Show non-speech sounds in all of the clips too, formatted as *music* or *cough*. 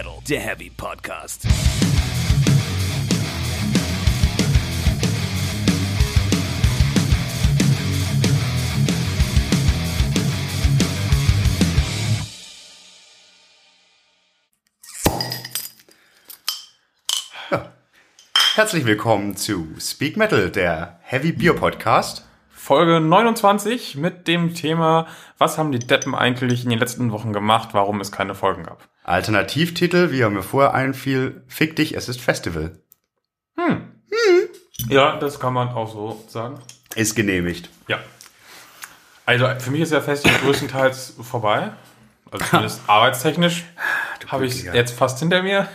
Metal, der Heavy Podcast. Herzlich willkommen zu Speak Metal, der Heavy Beer Podcast. Folge 29 mit dem Thema, was haben die Deppen eigentlich in den letzten Wochen gemacht, warum es keine Folgen gab. Alternativtitel, wie er mir vorher einfiel, Fick dich, es ist Festival. Ja, das kann man auch so sagen. Ist genehmigt. Ja. Also für mich ist der Festival größtenteils vorbei. Also zumindest *laughs* arbeitstechnisch habe ich es jetzt fast hinter mir.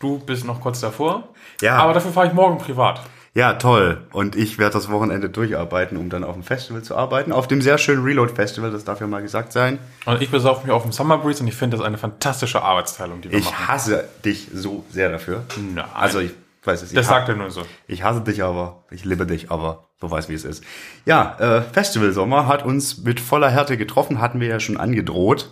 Du bist noch kurz davor. Ja. Aber dafür fahre ich morgen privat. Ja, toll. Und ich werde das Wochenende durcharbeiten, um dann auf dem Festival zu arbeiten. Auf dem sehr schönen Reload Festival, das darf ja mal gesagt sein. Und ich besaufe mich auf dem Summer Breeze und ich finde das eine fantastische Arbeitsteilung, die wir Ich machen. hasse dich so sehr dafür. Nein. Also ich weiß es. Ich das sagt er nur so. Ich hasse dich aber, ich liebe dich aber, so weiß wie es ist. Ja, äh, Festival Sommer hat uns mit voller Härte getroffen, hatten wir ja schon angedroht,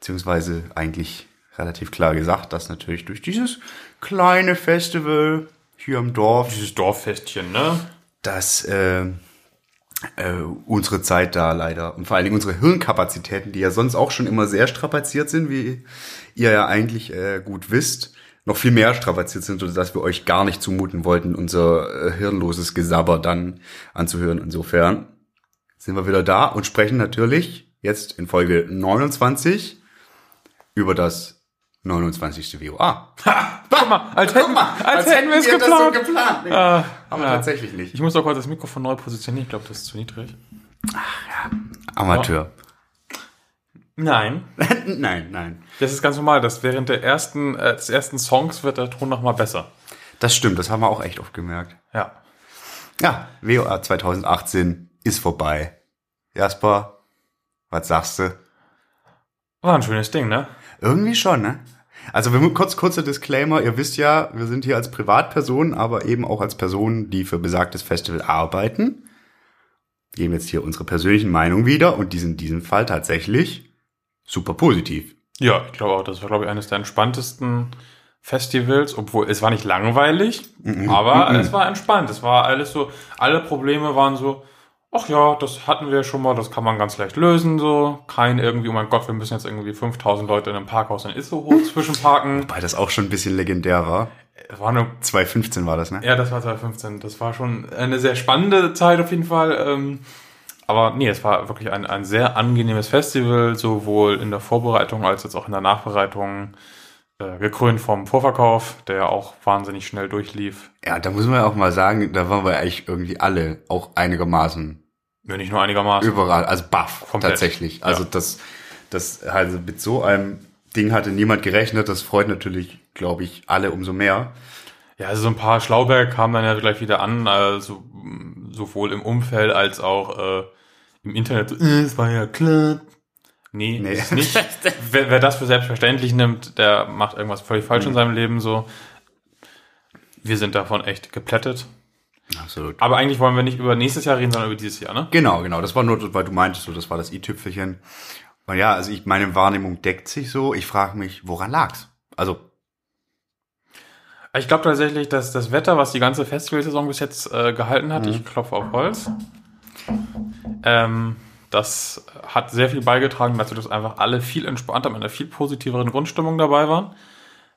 beziehungsweise eigentlich relativ klar gesagt, dass natürlich durch dieses kleine Festival hier im Dorf, Dieses Dorffestchen, ne? dass äh, äh, unsere Zeit da leider und vor allen Dingen unsere Hirnkapazitäten, die ja sonst auch schon immer sehr strapaziert sind, wie ihr ja eigentlich äh, gut wisst, noch viel mehr strapaziert sind, sodass wir euch gar nicht zumuten wollten, unser äh, hirnloses Gesabber dann anzuhören. Insofern sind wir wieder da und sprechen natürlich jetzt in Folge 29 über das 29. WOA. Guck mal, als hätten, als hätten wir es das so geplant. geplant. Nee, haben wir ja. tatsächlich nicht. Ich muss doch kurz das Mikrofon neu positionieren. Ich glaube, das ist zu niedrig. Amateur. Nein. *laughs* nein, nein. Das ist ganz normal, dass während der ersten, äh, des ersten Songs wird der Ton nochmal besser. Das stimmt, das haben wir auch echt oft gemerkt. Ja. Ja, WOA 2018 ist vorbei. Jasper, was sagst du? War ein schönes Ding, ne? Irgendwie schon, ne? Also wir kurz kurzer Disclaimer, ihr wisst ja, wir sind hier als Privatpersonen, aber eben auch als Personen, die für besagtes Festival arbeiten. Geben jetzt hier unsere persönlichen Meinungen wieder und die sind in diesem Fall tatsächlich super positiv. Ja, ich glaube auch, das war, glaube ich, eines der entspanntesten Festivals, obwohl es war nicht langweilig, aber es war entspannt. Es war alles so, alle Probleme waren so, ach ja, das hatten wir schon mal, das kann man ganz leicht lösen, so. Kein irgendwie, oh mein Gott, wir müssen jetzt irgendwie 5000 Leute in einem Parkhaus in Issohof *laughs* zwischenparken. Weil das auch schon ein bisschen legendär war. Es war eine 2015 war das, ne? Ja, das war 2015. Das war schon eine sehr spannende Zeit auf jeden Fall. Ähm, aber nee, es war wirklich ein, ein sehr angenehmes Festival, sowohl in der Vorbereitung als jetzt auch in der Nachbereitung. Äh, gekrönt vom Vorverkauf, der ja auch wahnsinnig schnell durchlief. Ja, da muss man ja auch mal sagen, da waren wir eigentlich irgendwie alle auch einigermaßen Ja, nicht nur einigermaßen. Überall, also baff, Komplett. tatsächlich. Also Ja. das, das, also mit so einem Ding hatte niemand gerechnet. Das freut natürlich, glaube ich, alle umso mehr. Ja, also so ein paar Schlauberg kamen dann ja gleich wieder an, also sowohl im Umfeld als auch äh, im Internet. So, äh, Es war ja klar. Nee, Nee. ist nicht. *laughs* wer, wer das für selbstverständlich nimmt, der macht irgendwas völlig falsch Mhm. in seinem Leben so. Wir sind davon echt geplättet. Absolut. Aber eigentlich wollen wir nicht über nächstes Jahr reden, sondern über dieses Jahr, ne? Genau, genau. Das war nur, weil du meintest, so, das war das i-Tüpfelchen. Und ja, also ich, meine Wahrnehmung deckt sich so. Ich frage mich, woran lag's? Also, Ich glaube tatsächlich, dass das Wetter, was die ganze Festivalsaison bis jetzt äh, gehalten Mhm. hat, ich klopfe auf Holz, ähm, das hat sehr viel beigetragen dazu, dass einfach alle viel entspannter mit einer viel positiveren Grundstimmung dabei waren.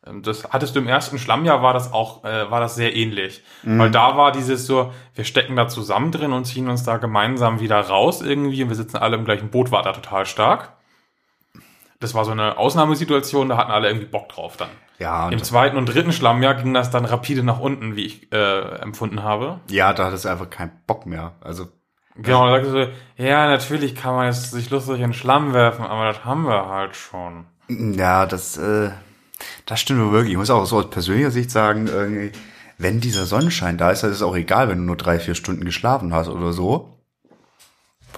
Ähm, Das hattest du im ersten Schlammjahr, war das auch, äh, war das sehr ähnlich. Mhm. Weil da war dieses so, wir stecken da zusammen drin und ziehen uns da gemeinsam wieder raus irgendwie und wir sitzen alle im gleichen Boot, war da total stark. Das war so eine Ausnahmesituation, da hatten alle irgendwie Bock drauf dann. ja, Im zweiten und dritten Schlammjahr ging das dann rapide nach unten, wie ich äh, empfunden habe. ja, da hat es einfach keinen Bock mehr. Also, Genau, da sagte so, ja, natürlich kann man jetzt sich lustig in den Schlamm werfen, aber das haben wir halt schon. ja, das, äh, das stimmt wirklich. Ich muss auch so aus persönlicher Sicht sagen, irgendwie, wenn dieser Sonnenschein da ist, dann ist es auch egal, wenn du nur drei, vier Stunden geschlafen hast oder so.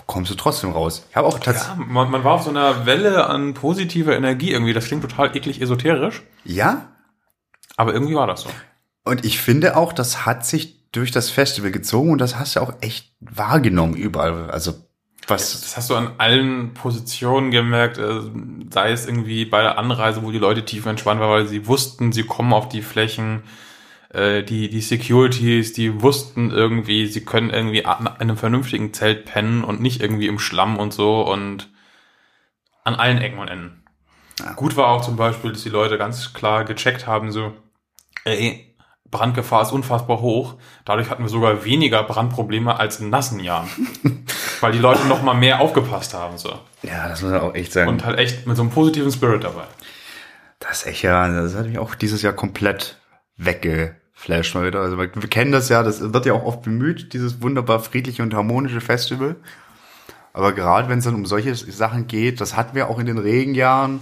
Kommst du trotzdem raus. Ich habe auch tatsächlich. Man, man war auf so einer Welle an positiver Energie irgendwie. Das klingt total eklig esoterisch, Ja, aber irgendwie war das so. Und ich finde auch, das hat sich durch das Festival gezogen und das hast du auch echt wahrgenommen überall. Also Was, Das hast du an allen Positionen gemerkt, äh, sei es irgendwie bei der Anreise, wo die Leute tief entspannt waren, weil sie wussten, sie kommen auf die Flächen, äh, die, die Securities, die wussten irgendwie, sie können irgendwie an einem vernünftigen Zelt pennen und nicht irgendwie im Schlamm und so und an allen Ecken und Enden. Gut war auch zum Beispiel, dass die Leute ganz klar gecheckt haben, so, ey, Brandgefahr ist unfassbar hoch. Dadurch hatten wir sogar weniger Brandprobleme als in nassen Jahren. *laughs* Weil die Leute noch mal mehr aufgepasst haben, so. ja, das muss man auch echt sagen. Und halt echt mit so einem positiven Spirit dabei. Das ist echt ja, das hat mich auch dieses Jahr komplett weggeflasht mal wieder. Also wir kennen das ja, das wird ja auch oft bemüht, dieses wunderbar friedliche und harmonische Festival. Aber gerade wenn es dann um solche Sachen geht, das hatten wir auch in den Regenjahren,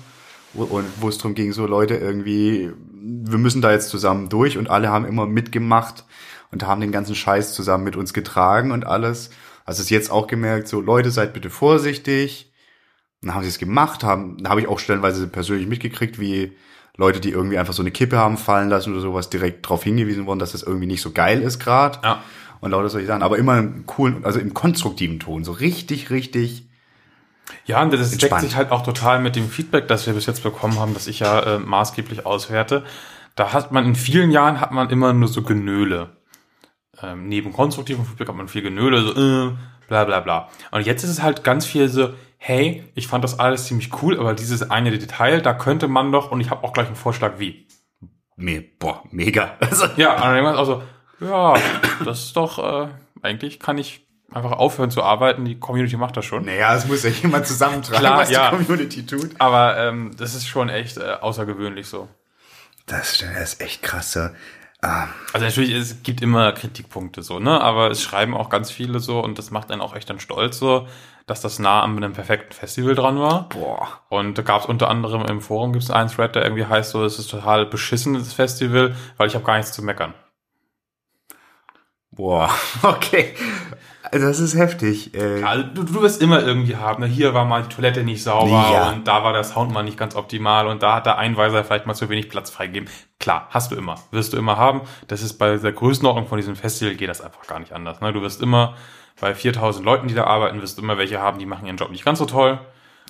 und wo es darum ging, so Leute irgendwie, wir müssen da jetzt zusammen durch und alle haben immer mitgemacht und haben den ganzen Scheiß zusammen mit uns getragen und alles. Also es jetzt auch gemerkt, so Leute, seid bitte vorsichtig. Dann haben sie es gemacht, haben, da habe ich auch stellenweise persönlich mitgekriegt, wie Leute, die irgendwie einfach so eine Kippe haben fallen lassen oder sowas, direkt darauf hingewiesen worden, dass das irgendwie nicht so geil ist gerade. Ja. Und lauter solche Sachen. Aber immer im coolen, also im konstruktiven Ton. So richtig, richtig. Ja, und das deckt Entspannt. sich halt auch total mit dem Feedback, das wir bis jetzt bekommen haben, das ich ja äh, maßgeblich auswerte. Da hat man in vielen Jahren hat man immer nur so Genöle. Ähm, neben konstruktivem Feedback hat man viel Genöle, so äh, bla bla bla. Und jetzt ist es halt ganz viel so, hey, ich fand das alles ziemlich cool, aber dieses eine Detail, da könnte man doch, und ich habe auch gleich einen Vorschlag, wie. Me boah, mega. Also, *laughs* Ja, und dann denkt man auch so, ja, das ist doch, äh, eigentlich kann ich einfach aufhören zu arbeiten, die Community macht das schon. naja, es muss ja jemand zusammentragen, Klar, was ja. die Community tut. Aber ähm, das ist schon echt äh, außergewöhnlich so. Das, das ist echt krass. so. Also natürlich, es gibt immer Kritikpunkte so, ne? Aber es schreiben auch ganz viele so und das macht einen auch echt dann stolz so, dass das nah an einem perfekten Festival dran war. Boah. Und da gab es unter anderem im Forum gibt es einen Thread, der irgendwie heißt so, es ist total beschissenes Festival, weil ich habe gar nichts zu meckern. Boah, *laughs* okay. Das ist heftig. Äh, Also du, du wirst immer irgendwie haben, ne? hier war mal die Toilette nicht sauber Ja. und da war der Sound mal nicht ganz optimal und da hat der Einweiser vielleicht mal zu wenig Platz freigegeben. Klar, hast du immer, wirst du immer haben. Das ist bei der Größenordnung von diesem Festival geht das einfach gar nicht anders. Ne? Du wirst immer bei 4000 Leuten, die da arbeiten, wirst du immer welche haben, die machen ihren Job nicht ganz so toll.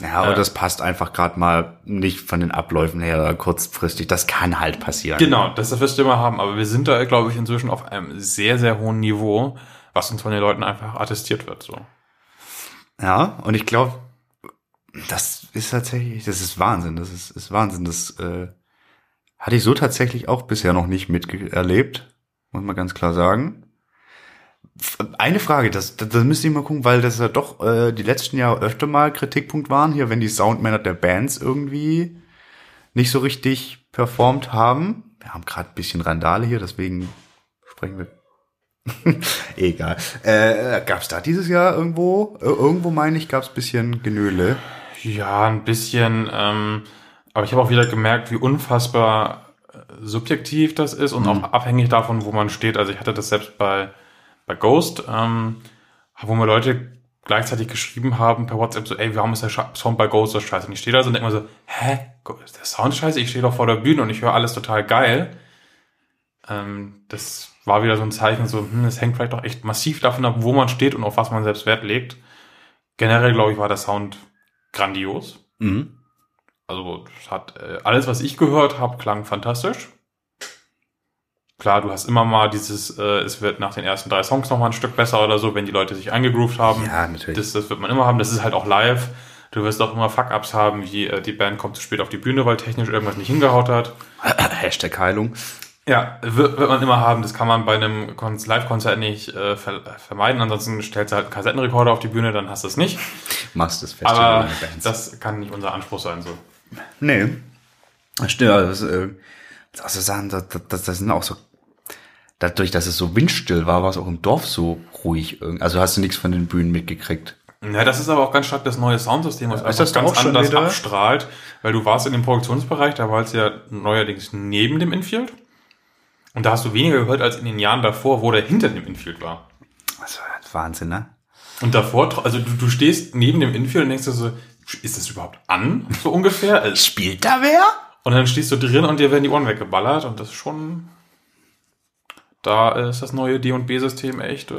ja, aber das passt einfach gerade mal nicht von den Abläufen her kurzfristig. Das kann halt passieren. Genau, das, das wirst du immer haben. Aber wir sind da, glaube ich, inzwischen auf einem sehr, sehr hohen Niveau, was uns von den Leuten einfach attestiert wird. So. Ja, und ich glaube, das ist tatsächlich, das ist Wahnsinn. Das ist, ist Wahnsinn. Das äh, hatte ich so tatsächlich auch bisher noch nicht miterlebt, muss man ganz klar sagen. Eine Frage, das, das, das müsst ihr mal gucken, weil das ja doch äh, die letzten Jahre öfter mal Kritikpunkt waren, hier, wenn die Soundmänner der Bands irgendwie nicht so richtig performt haben. Wir haben gerade ein bisschen Randale hier, deswegen sprechen wir *laughs* Egal. Äh, gab's da dieses Jahr irgendwo? Ir- Irgendwo meine ich, gab's bisschen Genöle. Ja, ein bisschen. Ähm, aber ich habe auch wieder gemerkt, wie unfassbar äh, subjektiv das ist und auch abhängig davon, wo man steht. Also ich hatte das selbst bei, bei Ghost, ähm, wo mir Leute gleichzeitig geschrieben haben per WhatsApp so, ey, warum ist der Sound bei Ghost so scheiße? Und ich stehe da so und denke mir so, hä? Ist der Sound scheiße? Ich stehe doch vor der Bühne und ich höre alles total geil. Ähm, das war wieder so ein Zeichen, so, hm, es hängt vielleicht doch echt massiv davon ab, wo man steht und auf was man selbst Wert legt. Generell, glaube ich, war der Sound grandios. Mhm. Also hat äh, alles, was ich gehört habe, klang fantastisch. Klar, du hast immer mal dieses, äh, es wird nach den ersten drei Songs noch mal ein Stück besser oder so, wenn die Leute sich eingegroovt haben. Ja, natürlich. Das, das wird man immer haben. Das ist halt auch live. Du wirst auch immer Fuck-Ups haben, wie äh, die Band kommt zu spät auf die Bühne, weil technisch irgendwas nicht hingehaut hat. *clears throat* Hashtag Heilung. Ja, wird, wird man immer haben. Das kann man bei einem Kon- Live-Konzert nicht äh, ver vermeiden. Ansonsten stellst du halt einen Kassettenrekorder auf die Bühne, dann hast du es nicht. Machst das Festival Aber das kann nicht unser Anspruch sein. so. nee. Stimmt. also äh, Sachen, das, das, das sind auch so, dadurch, dass es so windstill war, war es auch im Dorf so ruhig. irgendwie. Also hast du nichts von den Bühnen mitgekriegt. Ja, das ist aber auch ganz stark das neue Soundsystem, was ist das da ganz anders wieder? abstrahlt, weil du warst in dem Produktionsbereich, da war es ja neuerdings neben dem Infield. Und da hast du weniger gehört als in den Jahren davor, wo der hinter dem Infield war. Das war Wahnsinn, ne? Und davor, also du, du stehst neben dem Infield und denkst dir so, ist das überhaupt an? So ungefähr. Also, Spielt da wer? Und dann stehst du drin und dir werden die Ohren weggeballert und das ist schon, da ist das neue D&B-System echt, äh,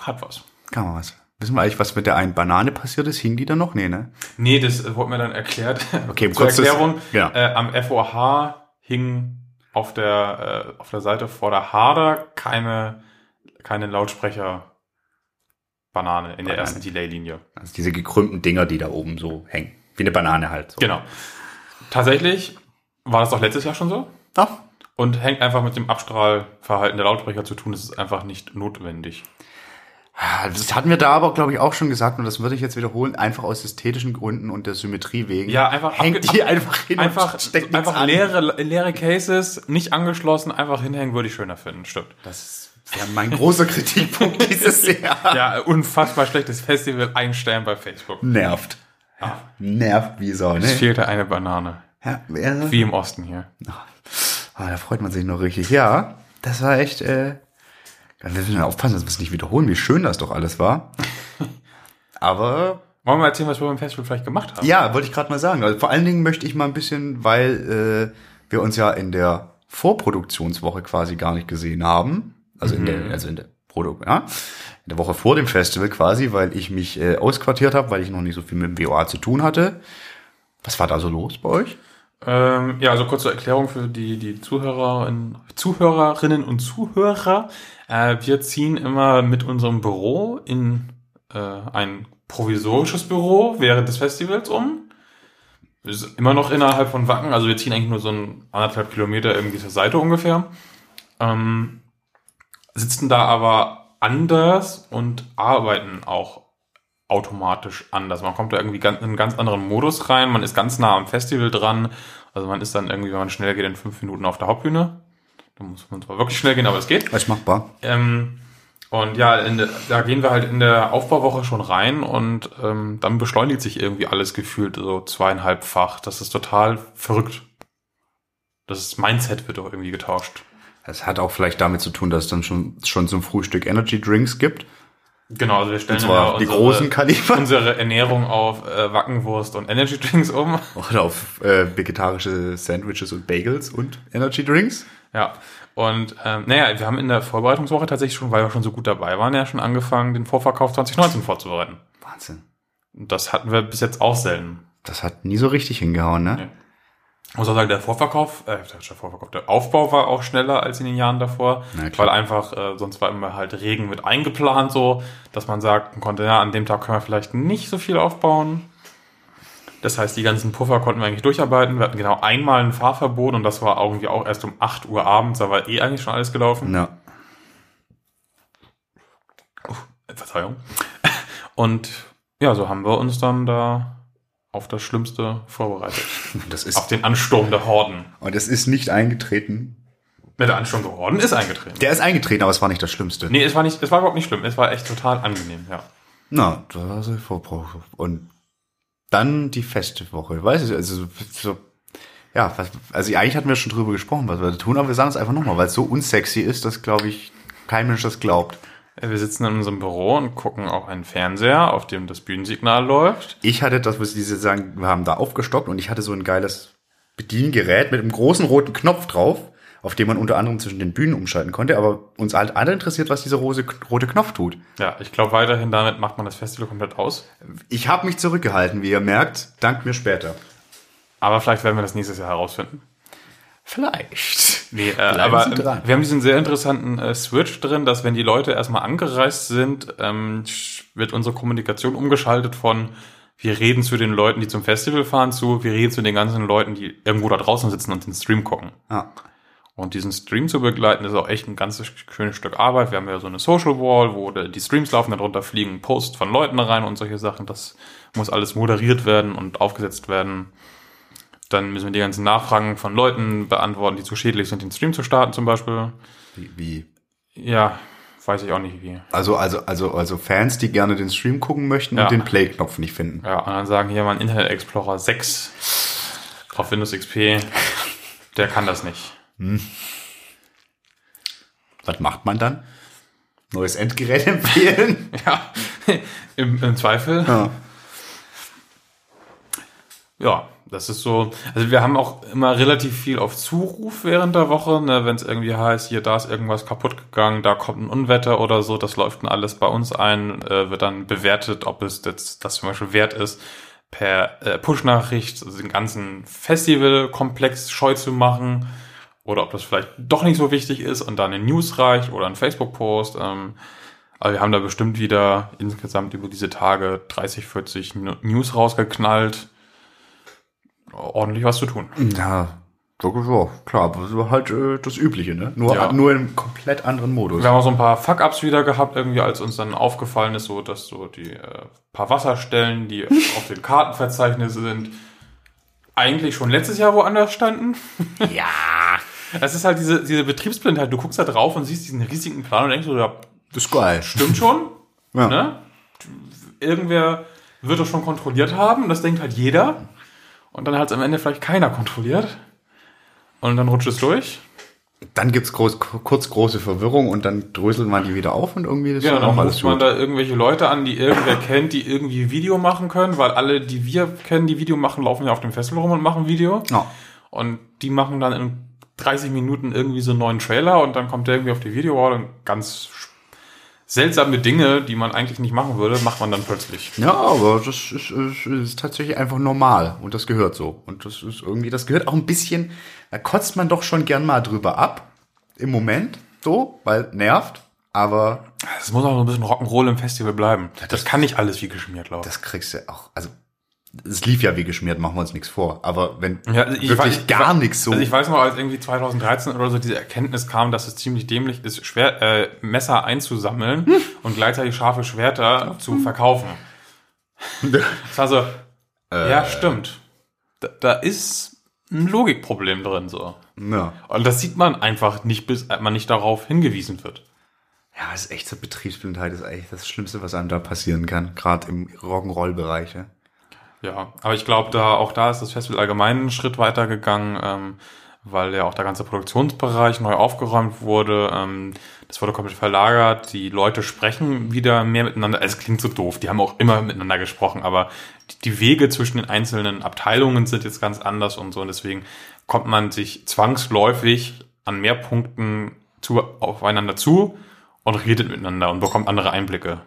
hat was. Kann man was. Wissen wir eigentlich, was mit der einen Banane passiert ist? Hing die da noch? Nee, ne? Nee, das äh, wurde mir dann erklärt. Okay, *laughs* Zur kurz das- Erklärung. ja. Äh, am FOH hing auf der, äh, auf der Seite vor der Harder keine, keine Lautsprecher Banane in der ersten Delay-Linie. Also diese gekrümmten Dinger, die da oben so hängen. Wie eine Banane halt. So. Genau. Tatsächlich war das doch letztes Jahr schon so. Ach, Und hängt einfach mit dem Abstrahlverhalten der Lautsprecher zu tun. Das ist einfach nicht notwendig. Das hatten wir da aber, glaube ich, auch schon gesagt, und das würde ich jetzt wiederholen, einfach aus ästhetischen Gründen und der Symmetrie wegen. Ja, einfach hängt die einfach hin Einfach, steckt einfach leere, leere Cases, nicht angeschlossen, einfach hinhängen, würde ich schöner finden. Stimmt. Das wäre mein großer Kritikpunkt dieses *laughs* Jahr. Ja, unfassbar schlechtes Festival einstellen bei Facebook. Nervt. Ja. Nervt wie Sau, Es ne? fehlte eine Banane. Ja, ja. Wie im Osten hier. Ah, da freut man sich noch richtig. Ja, das war echt, äh, wir müssen aufpassen, dass wir es nicht wiederholen, wie schön das doch alles war. Aber Wollen wir erzählen, was wir beim Festival vielleicht gemacht haben? Ja, wollte ich gerade mal sagen. Also vor allen Dingen möchte ich mal ein bisschen, weil äh, wir uns ja in der Vorproduktionswoche quasi gar nicht gesehen haben. Also in der, also in der Produ ja, in der Woche vor dem Festival quasi, weil ich mich äh, ausquartiert habe, weil ich noch nicht so viel mit dem WOA zu tun hatte. Was war da so los bei euch? Ähm, ja, also kurze Erklärung für die, die Zuhörerinnen, Zuhörerinnen und Zuhörer. Äh, wir ziehen immer mit unserem Büro in äh, ein provisorisches Büro während des Festivals um. Ist immer noch innerhalb von Wacken, also wir ziehen eigentlich nur so ein anderthalb Kilometer irgendwie zur Seite ungefähr. Ähm, sitzen da aber anders und arbeiten auch automatisch anders. Man kommt da irgendwie ganz, in einen ganz anderen Modus rein. Man ist ganz nah am Festival dran. Also man ist dann irgendwie, wenn man schnell geht, in fünf Minuten auf der Hauptbühne. Da muss man zwar wirklich schnell gehen, aber es geht. Was machbar? Ähm, und ja, der, da gehen wir halt in der Aufbauwoche schon rein und ähm, dann beschleunigt sich irgendwie alles gefühlt so zweieinhalbfach. Das ist total verrückt. Das Mindset wird doch irgendwie getauscht. Das hat auch vielleicht damit zu tun, dass es dann schon, schon zum Frühstück Energy Drinks gibt. Genau, also wir stellen ja die großen Kaliber. unsere Ernährung auf äh, Wackenwurst und Energy Drinks um. *laughs* Oder auf äh, vegetarische Sandwiches und Bagels und Energy Drinks. Ja, und ähm, naja, wir haben in der Vorbereitungswoche tatsächlich schon, weil wir schon so gut dabei waren, ja schon angefangen, den Vorverkauf 2019 vorzubereiten. Wahnsinn. Und das hatten wir bis jetzt auch selten. Das hat nie so richtig hingehauen, ne? Nee. Ich muss auch sagen, der Vorverkauf, äh, der Vorverkauf, der Aufbau war auch schneller als in den Jahren davor, weil einfach, äh, sonst war immer halt Regen mit eingeplant, so, dass man sagen konnte, ja, an dem Tag können wir vielleicht nicht so viel aufbauen. Das heißt, die ganzen Puffer konnten wir eigentlich durcharbeiten. Wir hatten genau einmal ein Fahrverbot und das war irgendwie auch erst um 8 Uhr abends, da war eh eigentlich schon alles gelaufen. Ja. Verzeihung. *laughs* Und ja, so haben wir uns dann da auf das Schlimmste vorbereitet. *laughs* Das Auf ist, den Ansturm der Horden. und es ist nicht eingetreten. Mit der Ansturm der Horden ist eingetreten. Der ist eingetreten, aber es war nicht das Schlimmste. Nee, es war nicht, es war überhaupt nicht schlimm. Es war echt total angenehm, ja. Na, da war sie Vorbrauch. Und dann die Festwoche. Weißt du, also so, ja, was, also eigentlich hatten wir schon drüber gesprochen, was wir da tun, aber wir sagen es einfach nochmal, weil es so unsexy ist, dass, glaube ich, kein Mensch das glaubt. Wir sitzen in unserem Büro und gucken auf einen Fernseher, auf dem das Bühnensignal läuft. Ich hatte das, was diese sagen, wir haben da aufgestockt und ich hatte so ein geiles Bediengerät mit einem großen roten Knopf drauf, auf dem man unter anderem zwischen den Bühnen umschalten konnte, aber uns halt alle interessiert, was dieser rose, rote Knopf tut. Ja, ich glaube weiterhin damit macht man das Festival komplett aus. Ich habe mich zurückgehalten, wie ihr merkt, dank mir später. Aber vielleicht werden wir das nächstes Jahr herausfinden. Vielleicht. Nee, äh, aber dran. wir haben diesen sehr interessanten äh, Switch drin, dass wenn die Leute erstmal angereist sind, ähm, wird unsere Kommunikation umgeschaltet von wir reden zu den Leuten, die zum Festival fahren, zu wir reden zu den ganzen Leuten, die irgendwo da draußen sitzen und den Stream gucken. Ja. Und diesen Stream zu begleiten, ist auch echt ein ganzes schönes Stück Arbeit. Wir haben ja so eine Social Wall, wo die Streams laufen, darunter fliegen Posts von Leuten rein und solche Sachen. Das muss alles moderiert werden und aufgesetzt werden. Dann müssen wir die ganzen Nachfragen von Leuten beantworten, die zu schädlich sind, den Stream zu starten zum Beispiel. Wie, wie? Ja, weiß ich auch nicht wie. Also, also, also, also Fans, die gerne den Stream gucken möchten Ja. und den Play-Knopf nicht finden. Ja, und dann sagen hier mal Internet Explorer 6 auf Windows XP, der kann das nicht. Was macht man dann? Neues Endgerät *laughs* empfehlen? *laughs* Ja, im, im Zweifel. ja. ja, das ist so. Also wir haben auch immer relativ viel auf Zuruf während der Woche, ne, wenn es irgendwie heißt, hier, da ist irgendwas kaputt gegangen, da kommt ein Unwetter oder so, das läuft dann alles bei uns ein, äh, wird dann bewertet, ob es jetzt das zum Beispiel wert ist, per äh, Push-Nachricht also den ganzen Festivalkomplex scheu zu machen oder ob das vielleicht doch nicht so wichtig ist und dann in News reicht oder ein Facebook-Post. Ähm, aber wir haben da bestimmt wieder insgesamt über diese Tage 30, 40 News rausgeknallt ordentlich was zu tun. Ja, so, klar, aber halt äh, das Übliche, ne? Nur, Ja. nur in einem komplett anderen Modus. Wir haben auch so ein paar Fuck-Ups wieder gehabt, irgendwie, als uns dann aufgefallen ist, so, dass so die äh, paar Wasserstellen, die auf den Kartenverzeichnissen sind, eigentlich schon letztes Jahr woanders standen. Ja. *laughs* Es ist halt diese, diese Betriebsblindheit. Du guckst da drauf und siehst diesen riesigen Plan und denkst so, ja, Das ist geil. stimmt schon. Ja. Ne? Irgendwer wird das schon kontrolliert haben. Das denkt halt jeder. Und dann es am Ende vielleicht keiner kontrolliert. Und dann rutscht es durch. Dann gibt's groß, kurz große Verwirrung und dann dröselt man die wieder auf und irgendwie ist Genau, dann auch alles ruft man da irgendwelche Leute an, die irgendwer *laughs* kennt, die irgendwie Video machen können, weil alle, die wir kennen, die Video machen, laufen ja auf dem Festival rum und machen Video. Ja. Und die machen dann in 30 Minuten irgendwie so einen neuen Trailer und dann kommt der irgendwie auf die Videowall und ganz sch- seltsame Dinge, die man eigentlich nicht machen würde, macht man dann plötzlich. Ja, aber das ist, ist, ist tatsächlich einfach normal und das gehört so. Und das ist irgendwie, das gehört auch ein bisschen, da kotzt man doch schon gern mal drüber ab. Im Moment, so, weil nervt. Aber Es muss auch so ein bisschen Rock'n'Roll im Festival bleiben. Das kann nicht alles wie geschmiert laufen. das kriegst du auch, also, es lief ja wie geschmiert, machen wir uns nichts vor. Aber wenn Ja, also ich wirklich weiß- gar nichts so. Also ich weiß noch, als irgendwie 2013 oder so diese Erkenntnis kam, dass es ziemlich dämlich ist, Schwer, äh, Messer einzusammeln Hm. und gleichzeitig scharfe Schwerter zu verkaufen. *laughs* Das war so, Äh. ja, stimmt. Da, da ist ein Logikproblem drin so. ja. Und das sieht man einfach nicht, bis man nicht darauf hingewiesen wird. ja, das ist echt so Betriebsblindheit, ist eigentlich das Schlimmste, was einem da passieren kann. Gerade im Rock'n'Roll-Bereich. Ja. Ja, aber ich glaube, da auch da ist das Festival allgemein einen Schritt weiter gegangen, ähm, weil ja auch der ganze Produktionsbereich neu aufgeräumt wurde. Ähm, das wurde komplett verlagert. Die Leute sprechen wieder mehr miteinander. Es klingt so doof. Die haben auch immer miteinander gesprochen, aber die, Wege zwischen den einzelnen Abteilungen sind jetzt ganz anders und so. Und deswegen kommt man sich zwangsläufig an mehr Punkten zu, aufeinander zu und redet miteinander und bekommt andere Einblicke.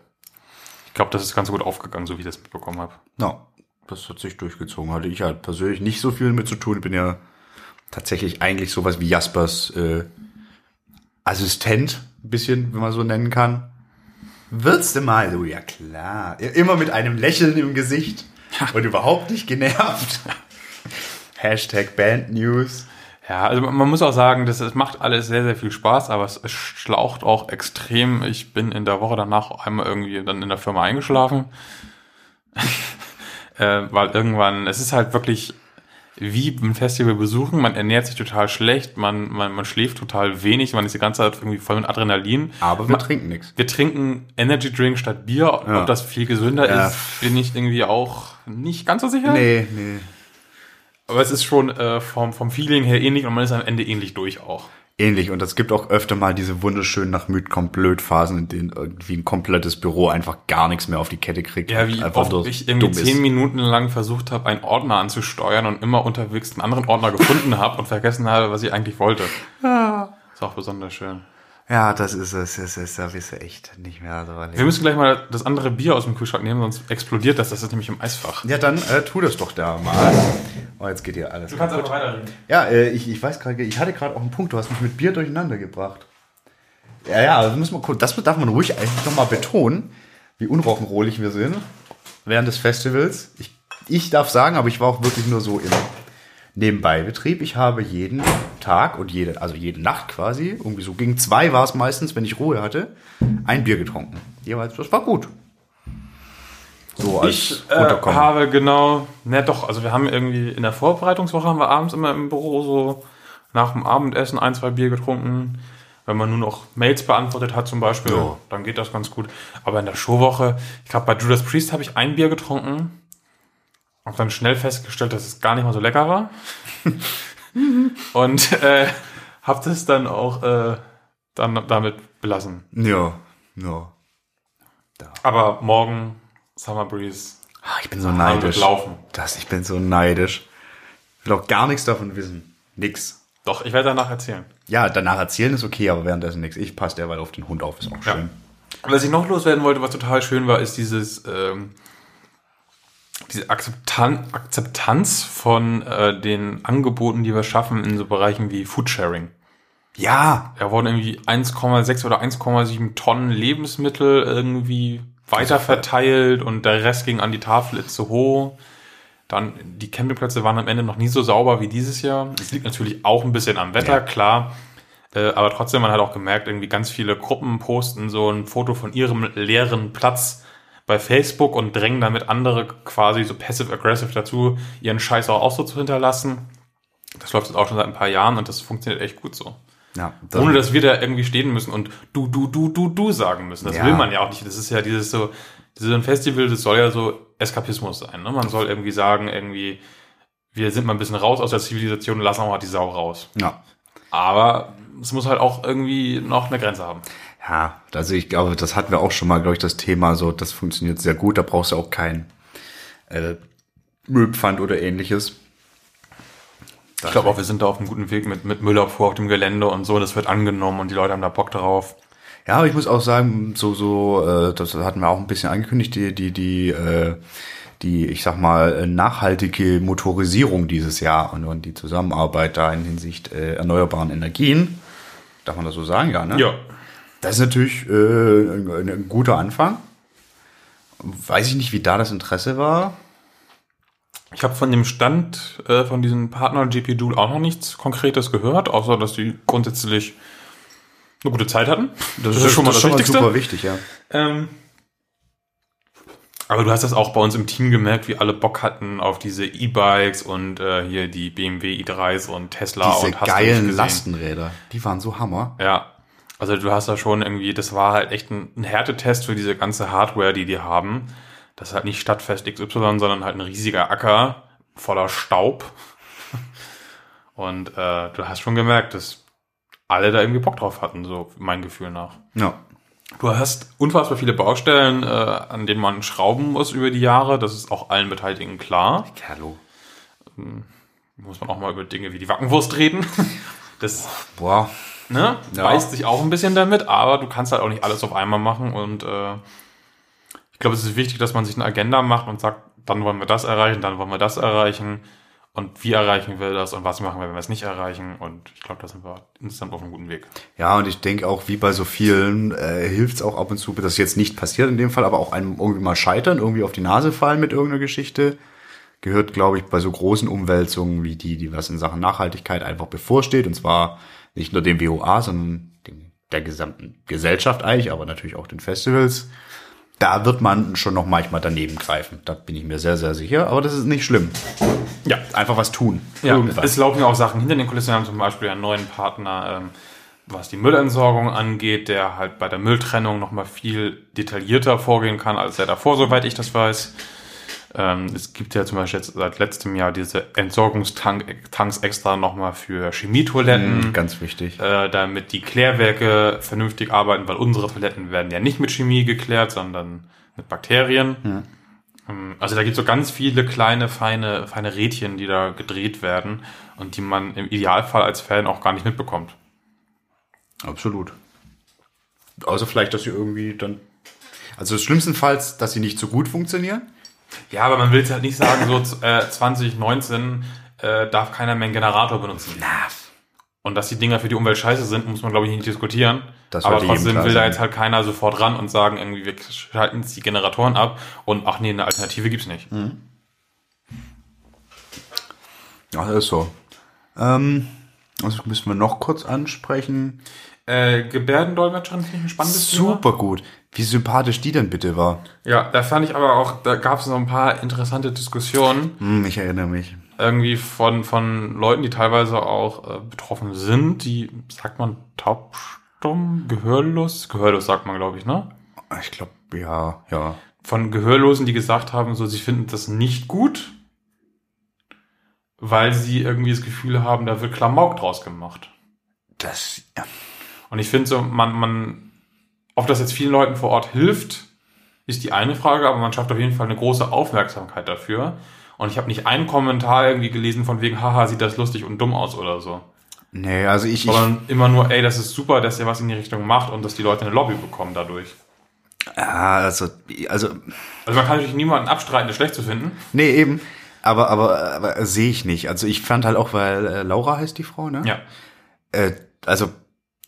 Ich glaube, das ist ganz gut aufgegangen, so wie ich das mitbekommen habe. Ja, das hat sich durchgezogen. Hatte ich halt persönlich nicht so viel mit zu tun. Ich bin ja tatsächlich eigentlich sowas wie Jaspers äh, Assistent, ein bisschen, wenn man so nennen kann. Würdest du mal, so, ja klar. Immer mit einem Lächeln im Gesicht und überhaupt nicht genervt. *laughs* Hashtag Band News. Ja, also man muss auch sagen, das, es macht alles sehr, sehr viel Spaß, aber es, schlaucht auch extrem. Ich bin in der Woche danach einmal irgendwie dann in der Firma eingeschlafen. Äh, weil irgendwann, es ist halt wirklich wie ein Festival besuchen, man ernährt sich total schlecht, man, man, man schläft total wenig, man ist die ganze Zeit irgendwie voll mit Adrenalin. Aber wir trinken nichts. Wir trinken Energy Drink statt Bier. Ja. Ob das viel gesünder Ja. ist, bin ich irgendwie auch nicht ganz so sicher. Nee, nee. Aber es ist schon äh, vom, vom Feeling her ähnlich und man ist am Ende ähnlich durch auch. Ähnlich. Und es gibt auch öfter mal diese wunderschönen nach müd kommt blöd Phasen, in denen irgendwie ein komplettes Büro einfach gar nichts mehr auf die Kette kriegt. Ja, und wie einfach oft ich irgendwie zehn Minuten lang versucht habe, einen Ordner anzusteuern und immer unterwegs einen anderen Ordner gefunden habe und vergessen habe, was ich eigentlich wollte. Ist auch besonders schön. Ja, das ist es. Es ist, da bist du echt nicht mehr so Wir müssen gleich mal das andere Bier aus dem Kühlschrank nehmen, sonst explodiert das. Das ist nämlich im Eisfach. Ja, dann äh, tu das doch da mal. Oh, jetzt geht hier alles. kannst einfach weiterreden. Ja, äh, ich, ich weiß gerade, ich hatte gerade auch einen Punkt, du hast mich mit Bier durcheinander gebracht. Ja, ja, das, müssen wir, das darf man ruhig eigentlich nochmal betonen, wie unrockenrohlig wir sind während des Festivals. Ich, ich darf sagen, aber ich war auch wirklich nur so im Nebenbeibetrieb. Ich habe jeden Tag und jede, also jede Nacht quasi, irgendwie so gegen zwei war es meistens, wenn ich Ruhe hatte, ein Bier getrunken. Jeweils, das war gut. So als Ich äh, habe genau, ne doch, also wir haben irgendwie in der Vorbereitungswoche haben wir abends immer im Büro so nach dem Abendessen ein, zwei Bier getrunken. Wenn man nur noch Mails beantwortet hat zum Beispiel, Ja. dann geht das ganz gut. Aber in der Showwoche, ich glaube bei Judas Priest habe ich ein Bier getrunken. Hab dann schnell festgestellt, dass es gar nicht mal so lecker war. *laughs* Und äh, hab das dann auch äh, dann damit belassen. ja, ja. Aber morgen Summer Breeze Ah, Ich bin so neidisch. laufen. Das, ich bin so neidisch. Ich will auch gar nichts davon wissen. Nix. Doch, ich werde danach erzählen. Ja, danach erzählen ist okay, aber währenddessen nichts. Ich passe derweil auf den Hund auf, ist auch Ja. schön. Was ich noch loswerden wollte, was total schön war, ist dieses ähm, diese Akzeptan Akzeptanz von äh, den Angeboten, die wir schaffen in so Bereichen wie Foodsharing. Ja, Da wurden irgendwie 1,6 oder 1,7 Tonnen Lebensmittel irgendwie weiterverteilt und der Rest ging an die Tafel zu hoch. Dann, die Campingplätze waren am Ende noch nie so sauber wie dieses Jahr. Es liegt natürlich auch ein bisschen am Wetter, Ja. klar. Äh, aber trotzdem, man hat auch gemerkt, irgendwie ganz viele Gruppen posten so ein Foto von ihrem leeren Platz bei Facebook und drängen damit andere quasi so passive-aggressive dazu, ihren Scheiß auch, auch so zu hinterlassen. Das läuft jetzt auch schon seit ein paar Jahren und das funktioniert echt gut so. ja. Das, Ohne dass wir da irgendwie stehen müssen und du, du, du, du, du sagen müssen. Das Ja. will man ja auch nicht. Das ist ja dieses so, dieses ein Festival, das soll ja so Eskapismus sein. Ne? Man soll irgendwie sagen, irgendwie, wir sind mal ein bisschen raus aus der Zivilisation und lassen auch mal die Sau raus. ja. Aber es muss halt auch irgendwie noch eine Grenze haben. Ja, also ich glaube, das hatten wir auch schon mal, glaube ich, das Thema, so, das funktioniert sehr gut, da brauchst du auch kein äh, Müllpfand oder ähnliches. Ich glaube auch, wir sind da auf einem guten Weg mit, mit Müllabfuhr auf dem Gelände und so. Das wird angenommen und die Leute haben da Bock drauf. Ja, aber ich muss auch sagen, so, so, äh, das hatten wir auch ein bisschen angekündigt, die, die, die, äh, die, ich sag mal, nachhaltige Motorisierung dieses Jahr und, und die Zusammenarbeit da in Hinsicht äh, erneuerbaren Energien. Darf man das so sagen, ja, ne? Ja. Das ist natürlich äh, ein, ein guter Anfang. Weiß ich nicht, wie da das Interesse war. Ich habe von dem Stand äh, von diesem Partner GP Joule auch noch nichts Konkretes gehört, außer dass die grundsätzlich eine gute Zeit hatten. Das, ist schon mal das, Wichtigste. super wichtig, ja. Ähm, aber du hast das auch bei uns im Team gemerkt, wie alle Bock hatten auf diese E-Bikes und äh, hier die BMW i3s und Tesla Diese und hast geilen. Lastenräder, die waren so Hammer. Ja. Also du hast da schon irgendwie, das war halt echt ein, ein Härtetest für diese ganze Hardware, die die haben. Das ist halt nicht Stadtfest XY, sondern halt ein riesiger Acker voller Staub. *laughs* Und äh, du hast schon gemerkt, dass alle da irgendwie Bock drauf hatten, so mein Gefühl nach. Ja. Du hast unfassbar viele Baustellen, äh, an denen man schrauben muss über die Jahre. Das ist auch allen Beteiligten klar. Kerlo. Muss man auch mal über Dinge wie die Wackenwurst reden. *laughs* Das Boah. Ne, Ja. beißt sich auch ein bisschen damit, aber du kannst halt auch nicht alles auf einmal machen. Und äh, ich glaube, es ist wichtig, dass man sich eine Agenda macht und sagt, dann wollen wir das erreichen, dann wollen wir das erreichen. Und wie erreichen wir das und was machen wir, wenn wir es nicht erreichen? Und ich glaube, da sind wir insgesamt auf einem guten Weg. Ja, und ich denke auch, wie bei so vielen, äh, hilft es auch ab und zu, dass jetzt nicht passiert in dem Fall, aber auch einem irgendwie mal scheitern, irgendwie auf die Nase fallen mit irgendeiner Geschichte. Gehört, glaube ich, bei so großen Umwälzungen wie die, die was in Sachen Nachhaltigkeit einfach bevorsteht. Und zwar nicht nur dem WOA, sondern dem, der gesamten Gesellschaft eigentlich, aber natürlich auch den Festivals. Da wird man schon noch manchmal daneben greifen. Da bin ich mir sehr, sehr sicher. Aber das ist nicht schlimm. Ja, Einfach was tun. Ja, Irgendwas. es laufen ja auch Sachen hinter den Kulissen. Wir haben zum Beispiel einen neuen Partner, ähm, was die Müllentsorgung angeht, der halt bei der Mülltrennung nochmal viel detaillierter vorgehen kann, als er davor, soweit ich das weiß. Ähm, es gibt ja zum Beispiel jetzt seit letztem Jahr diese Entsorgungstanks extra nochmal für Chemietoiletten. Ganz wichtig. äh, damit die Klärwerke vernünftig arbeiten, weil unsere Toiletten werden ja nicht mit Chemie geklärt, sondern mit Bakterien. Ähm, Also da gibt es so ganz viele kleine, feine, feine Rädchen, die da gedreht werden und die man im Idealfall als Fan auch gar nicht mitbekommt. Absolut. Außer vielleicht, dass sie irgendwie dann. Also schlimmstenfalls, dass sie nicht so gut funktionieren. Ja, aber man will es halt nicht sagen, so äh, 2019 äh, darf keiner mehr einen Generator benutzen. Na, Und dass die Dinger für die Umwelt scheiße sind, muss man, glaube ich, nicht diskutieren. Das Aber trotzdem will da jetzt halt keiner sofort ran und sagen, irgendwie, wir schalten jetzt die Generatoren ab und ach nee, eine Alternative gibt's nicht. ja, das ist so. Ähm, also müssen wir noch kurz ansprechen. Äh, Gebärdendolmetscherin finde ich ein spannendes Thema. Super gut. Wie sympathisch die denn bitte war. Ja, da fand ich aber auch, da gab es noch ein paar interessante Diskussionen, Hm, ich erinnere mich. irgendwie von, von Leuten, die teilweise auch äh, betroffen sind, die, sagt man, taubstumm, gehörlos, gehörlos sagt man, glaube ich, ne? Ich glaube, ja, ja. Von Gehörlosen, die gesagt haben, so, sie finden das nicht gut, weil sie irgendwie das Gefühl haben, da wird Klamauk draus gemacht. Das, ja. Und ich finde so, man, man, ob das jetzt vielen Leuten vor Ort hilft, ist die eine Frage, aber man schafft auf jeden Fall eine große Aufmerksamkeit dafür. Und ich habe nicht einen Kommentar irgendwie gelesen von wegen, haha, sieht das lustig und dumm aus oder so. Nee, also ich, ich Sondern immer nur, ey, das ist super, dass ihr was in die Richtung macht und dass die Leute eine Lobby bekommen dadurch. ja, also, also, Also man kann natürlich niemanden abstreiten, das schlecht zu finden. nee, eben. Aber, aber, aber sehe ich nicht. Also ich fand halt auch, weil äh, Laura heißt die Frau, ne? Ja. Äh, also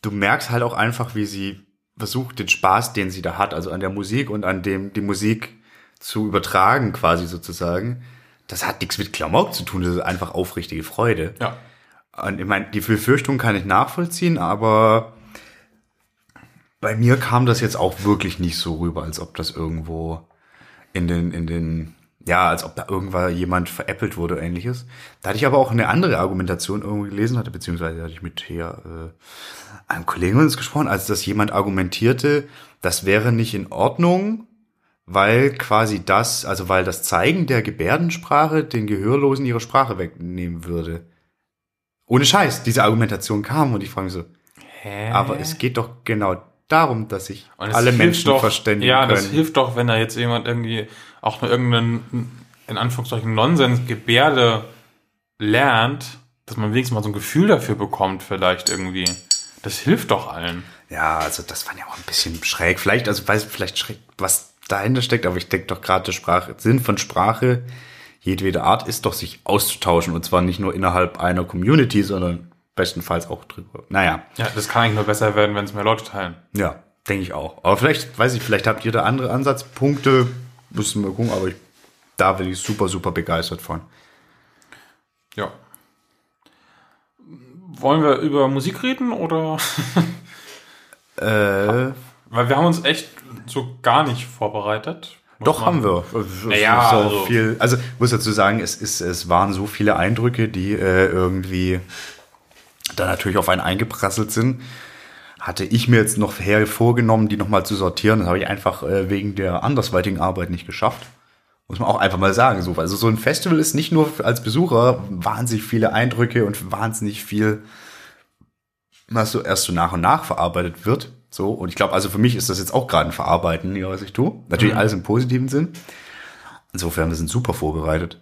du merkst halt auch einfach, wie sie versucht, den Spaß, den sie da hat, also an der Musik und an dem, die Musik zu übertragen quasi sozusagen. Das hat nichts mit Klamauk zu tun, das ist einfach aufrichtige Freude. Ja. Und ich meine, die Befürchtung kann ich nachvollziehen, aber bei mir kam das jetzt auch wirklich nicht so rüber, als ob das irgendwo in den, in den, ja, als ob da irgendwann jemand veräppelt wurde oder ähnliches. Da hatte ich aber auch eine andere Argumentation irgendwo gelesen hatte, beziehungsweise hatte ich mit hier äh, einem Kollegen uns gesprochen, als dass jemand argumentierte, das wäre nicht in Ordnung, weil quasi das, also weil das Zeigen der Gebärdensprache den Gehörlosen ihre Sprache wegnehmen würde. Ohne Scheiß, diese Argumentation kam und ich frage mich so, Hä? aber es geht doch genau darum, dass sich alle Menschen doch, verständigen Ja, können. das hilft doch, wenn da jetzt jemand irgendwie auch nur irgendeinen, in Anführungszeichen, Nonsens-Gebärde lernt, dass man wenigstens mal so ein Gefühl dafür bekommt, vielleicht irgendwie. Das hilft doch allen. Ja, also das war ja auch ein bisschen schräg. Vielleicht, also weiß vielleicht schräg, was dahinter steckt, aber ich denke doch gerade der Sprache, Sinn von Sprache jedwede Art ist doch, sich auszutauschen und zwar nicht nur innerhalb einer Community, sondern bestenfalls auch drüber. Naja, Ja, das kann eigentlich nur besser werden, wenn es mehr Leute teilen. ja, denke ich auch. Aber vielleicht, weiß ich, vielleicht habt ihr da andere Ansatzpunkte, müssen wir gucken, aber ich, da bin ich super, super begeistert von. Ja. Wollen wir über Musik reden oder? *laughs* Äh, Weil wir haben uns echt so gar nicht vorbereitet. Doch, haben wir. Naja, so also- viel. Also muss dazu sagen, es ist, es waren so viele Eindrücke, die äh, irgendwie da natürlich auf einen eingeprasselt sind. Hatte ich mir jetzt noch her vorgenommen, die nochmal zu sortieren. Das habe ich einfach äh, wegen der andersweitigen Arbeit nicht geschafft. Muss man auch einfach mal sagen. So. Also so ein Festival ist nicht nur als Besucher wahnsinnig viele Eindrücke und wahnsinnig viel, was so erst so nach und nach verarbeitet wird. So. Und ich glaube, also für mich ist das jetzt auch gerade ein Verarbeiten, ja, was ich tue. Natürlich alles im positiven Sinn. Insofern, wir sind super vorbereitet.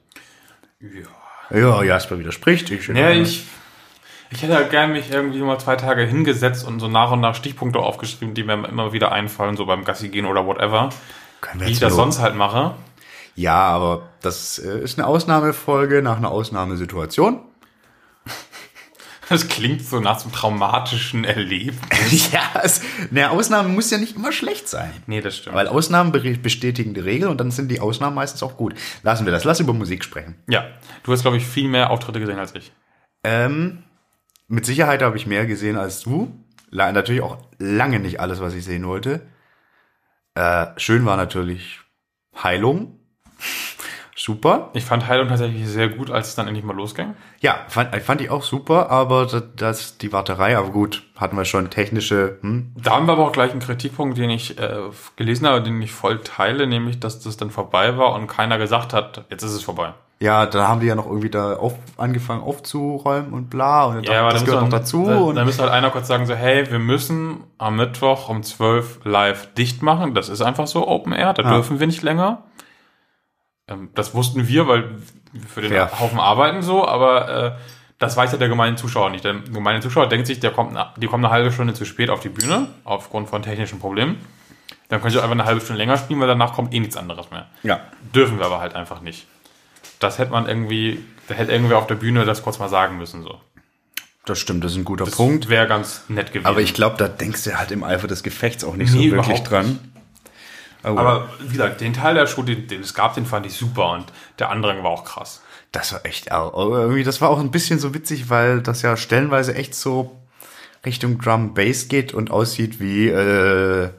Ja. Ja, Jasper widerspricht. Ich, Ja, ich, ich hätte halt gern mich irgendwie mal zwei Tage hingesetzt und so nach und nach Stichpunkte aufgeschrieben, die mir immer wieder einfallen, so beim Gassi gehen oder whatever. Wie ich das sonst halt mache. Ja, aber das äh, ist eine Ausnahmefolge nach einer Ausnahmesituation. Das klingt so nach so einem traumatischen Erlebnis. *laughs* ja, es, eine Ausnahme muss ja nicht immer schlecht sein. Nee, das stimmt. Weil Ausnahmen be- bestätigen die Regel und dann sind die Ausnahmen meistens auch gut. Lassen wir das. Lass über Musik sprechen. ja, du hast, glaube ich, viel mehr Auftritte gesehen als ich. Ähm, mit Sicherheit habe ich mehr gesehen als du. Natürlich auch lange nicht alles, was ich sehen wollte. Äh, schön war natürlich Heilung. Super. Ich fand Heilung tatsächlich sehr gut, als es dann endlich mal losging. Ja, fand, fand ich auch super, aber das, das die Warterei, aber gut, hatten wir schon technische, hm, Da haben wir aber auch gleich einen Kritikpunkt, den ich äh, gelesen habe, den ich voll teile, nämlich, dass das dann vorbei war und keiner gesagt hat, jetzt ist es vorbei. ja, da haben die ja noch irgendwie da auf, angefangen aufzuräumen und bla und Ja, aber das dann gehört noch dazu Dann, und dann müsste halt einer kurz sagen so, hey, wir müssen am Mittwoch um 12 live dicht machen. Das ist einfach so Open Air, da Ja. dürfen wir nicht länger. Ähm, das wussten wir, weil wir für den Ja. Haufen arbeiten so, aber äh, das weiß ja der gemeine Zuschauer nicht. Der gemeine Zuschauer denkt sich, der kommt, die kommen eine halbe Stunde zu spät auf die Bühne, aufgrund von technischen Problemen. Dann können sie einfach eine halbe Stunde länger spielen, weil danach kommt eh nichts anderes mehr. ja, Dürfen wir aber halt einfach nicht. Das hätte man irgendwie, da hätte irgendwer auf der Bühne das kurz mal sagen müssen so. das stimmt, das ist ein guter Das Punkt. wäre ganz nett gewesen. Aber ich glaube, da denkst du halt im Eifer des Gefechts auch nicht Nee, so wirklich dran. Oh, Aber wie gesagt, den Teil der Show, den, den es gab, den fand ich super und der andere war auch krass. das war echt, au- au- irgendwie, das war auch ein bisschen so witzig, weil das ja stellenweise echt so Richtung Drum Bass geht und aussieht wie äh,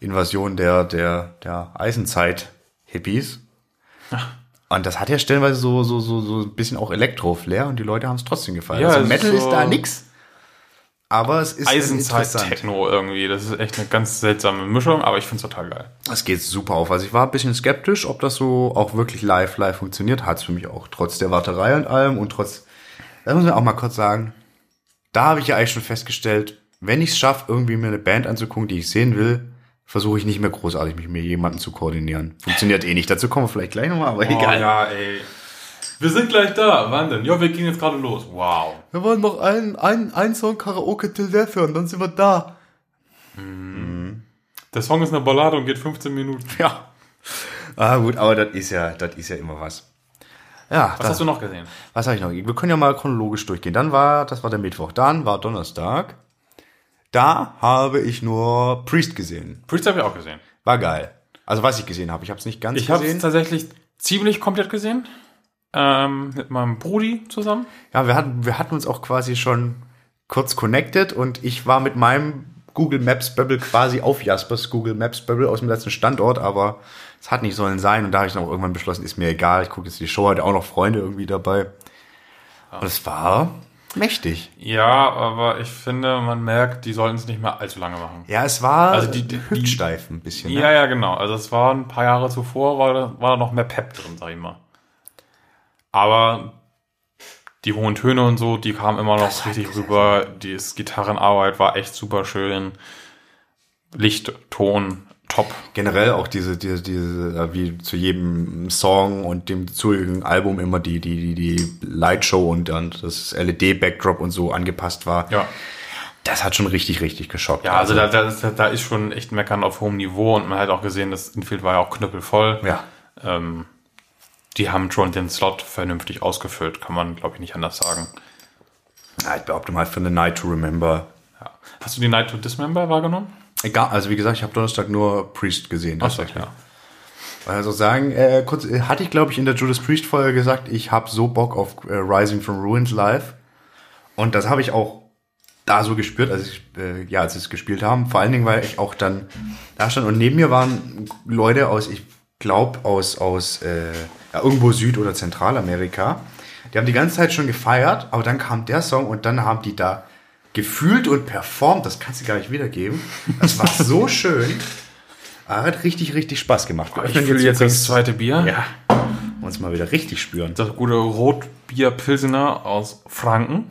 Invasion der der der Eisenzeit Hippies. *laughs* Und das hat ja stellenweise so so so so ein bisschen auch Elektro-Flair und die Leute haben es trotzdem gefallen. Ja, also es ist Metal ist so- da nix. Aber es ist. Eisenzeit-Techno irgendwie. Das ist echt eine ganz seltsame Mischung, aber ich finde es total geil. Es geht super auf. Also ich war ein bisschen skeptisch, ob das so auch wirklich live, live funktioniert. Hat es für mich auch, trotz der Warterei und allem und trotz, das muss man auch mal kurz sagen, da habe ich ja eigentlich schon festgestellt, wenn ich es schaffe, irgendwie mir eine Band anzugucken, die ich sehen will, versuche ich nicht mehr großartig, mich mit jemandem zu koordinieren. Funktioniert eh nicht. Dazu kommen wir vielleicht gleich nochmal, aber Oh, egal. ja, ey. Wir sind gleich da. Wann denn? Ja, wir gehen jetzt gerade los. Wow. Wir wollen noch einen, einen, einen Song Karaoke Till Death hören, dann sind wir da. Der Song ist eine Ballade und geht 15 Minuten. Ja. Ah, gut, aber das ist ja, das ist ja immer was. Ja, Was das, hast du noch gesehen? was habe ich noch? Wir können ja mal chronologisch durchgehen. Dann war, das war der Mittwoch. Dann war Donnerstag. Da habe ich nur Priest gesehen. Priest habe ich auch gesehen. War geil. Also was ich gesehen habe, ich habe es nicht ganz Ich habe es gesehen. tatsächlich ziemlich komplett gesehen. Ähm, mit meinem Brudi zusammen. Ja, wir hatten, wir hatten uns auch quasi schon kurz connected und ich war mit meinem Google Maps Bubble quasi auf Jaspers Google Maps Bubble aus dem letzten Standort, aber es hat nicht sollen sein und da habe ich dann auch irgendwann beschlossen, ist mir egal, ich gucke jetzt die Show, hatte auch noch Freunde irgendwie dabei. Und es war mächtig. Ja, aber ich finde, man merkt, die sollten es nicht mehr allzu lange machen. Ja, es war Also die- die- hüftsteif ein bisschen. Ne? Ja, ja, genau. Also es war ein paar Jahre zuvor, war da, war da noch mehr Pep drin, sag ich mal. Aber die hohen Töne und so, die kamen immer noch richtig rüber. Die Gitarrenarbeit war echt super schön. Licht, Ton, top. Generell auch diese, diese, diese, wie zu jedem Song und dem zugehörigen Album immer die, die, die, die Lightshow und dann das LED-Backdrop und so angepasst war. Ja. Das hat schon richtig, richtig geschockt. Ja, also da, da, ist- da ist schon echt Meckern auf hohem Niveau und man hat auch gesehen, das Infield war ja auch knüppelvoll. ja. Ähm, die haben schon den Slot vernünftig ausgefüllt, kann man, glaube ich, nicht anders sagen. ja, ich behaupte mal für eine Night to Remember. Ja. Hast du die Night to Dismember wahrgenommen? Egal, also wie gesagt, ich habe Donnerstag nur Priest gesehen. Tatsächlich. ja. Also sagen, äh, kurz, äh, hatte ich glaube ich in der Judas Priest Folge gesagt, ich habe so Bock auf äh, Rising from Ruins live. Und das habe ich auch da so gespürt, als ich, äh, ja, als sie es gespielt haben. Vor allen Dingen, weil ich auch dann da stand und neben mir waren Leute aus, ich glaube aus aus äh, ja, irgendwo Süd- oder Zentralamerika. Die haben die ganze Zeit schon gefeiert, aber dann kam der Song und dann haben die da gefühlt und performt. Das kannst du gar nicht wiedergeben. Das war so *laughs* schön. Ah, Hat richtig, richtig Spaß gemacht. Wir Ich fühle jetzt das übrigens- zweite Bier. ja, uns mal wieder richtig spüren. Das gute Rotbier Pilsener aus Franken.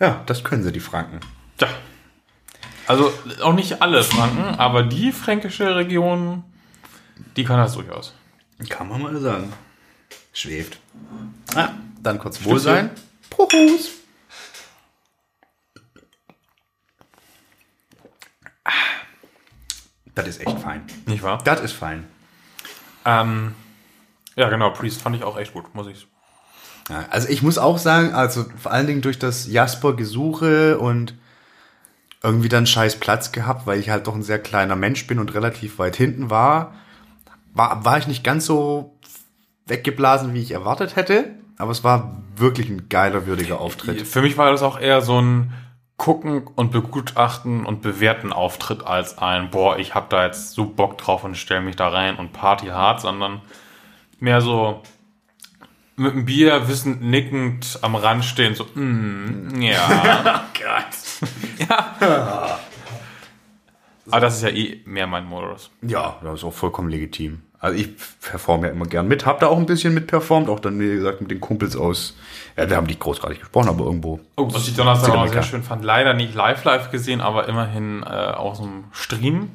Ja, das können sie, die Franken. Ja. Also auch nicht alle Franken, aber die fränkische Region, die kann das durchaus. Kann man mal sagen. Schweft. Ah, dann kurz Wohlsein. Prost. Ah, Das ist echt fein. Nicht wahr? Das ist fein. Ähm, ja, genau. Priest fand ich auch echt gut, muss ich. Ja, also ich muss auch sagen, also vor allen Dingen durch das Jasper-Gesuche und irgendwie dann scheiß Platz gehabt, weil ich halt doch ein sehr kleiner Mensch bin und relativ weit hinten war, war, war ich nicht ganz so weggeblasen, wie ich erwartet hätte. Aber es war wirklich ein geiler, würdiger Auftritt. Für mich war das auch eher so ein Gucken und Begutachten und Bewerten Auftritt als ein, boah, ich hab da jetzt so Bock drauf und stell mich da rein und Party hart, sondern mehr so mit dem Bier wissend nickend am Rand stehen, so, mm, *laughs* *laughs* ja. ja. Aber das ist ja eh mehr mein Modus. Ja, das ist auch vollkommen legitim. Also ich performe ja immer gern mit, hab da auch ein bisschen mit performt, auch dann, wie gesagt, mit den Kumpels aus, ja, wir haben nicht großartig gesprochen, aber irgendwo. Oh, was ich Donnerstag auch sehr schön fand. Leider nicht live live gesehen, aber immerhin äh, aus dem Stream.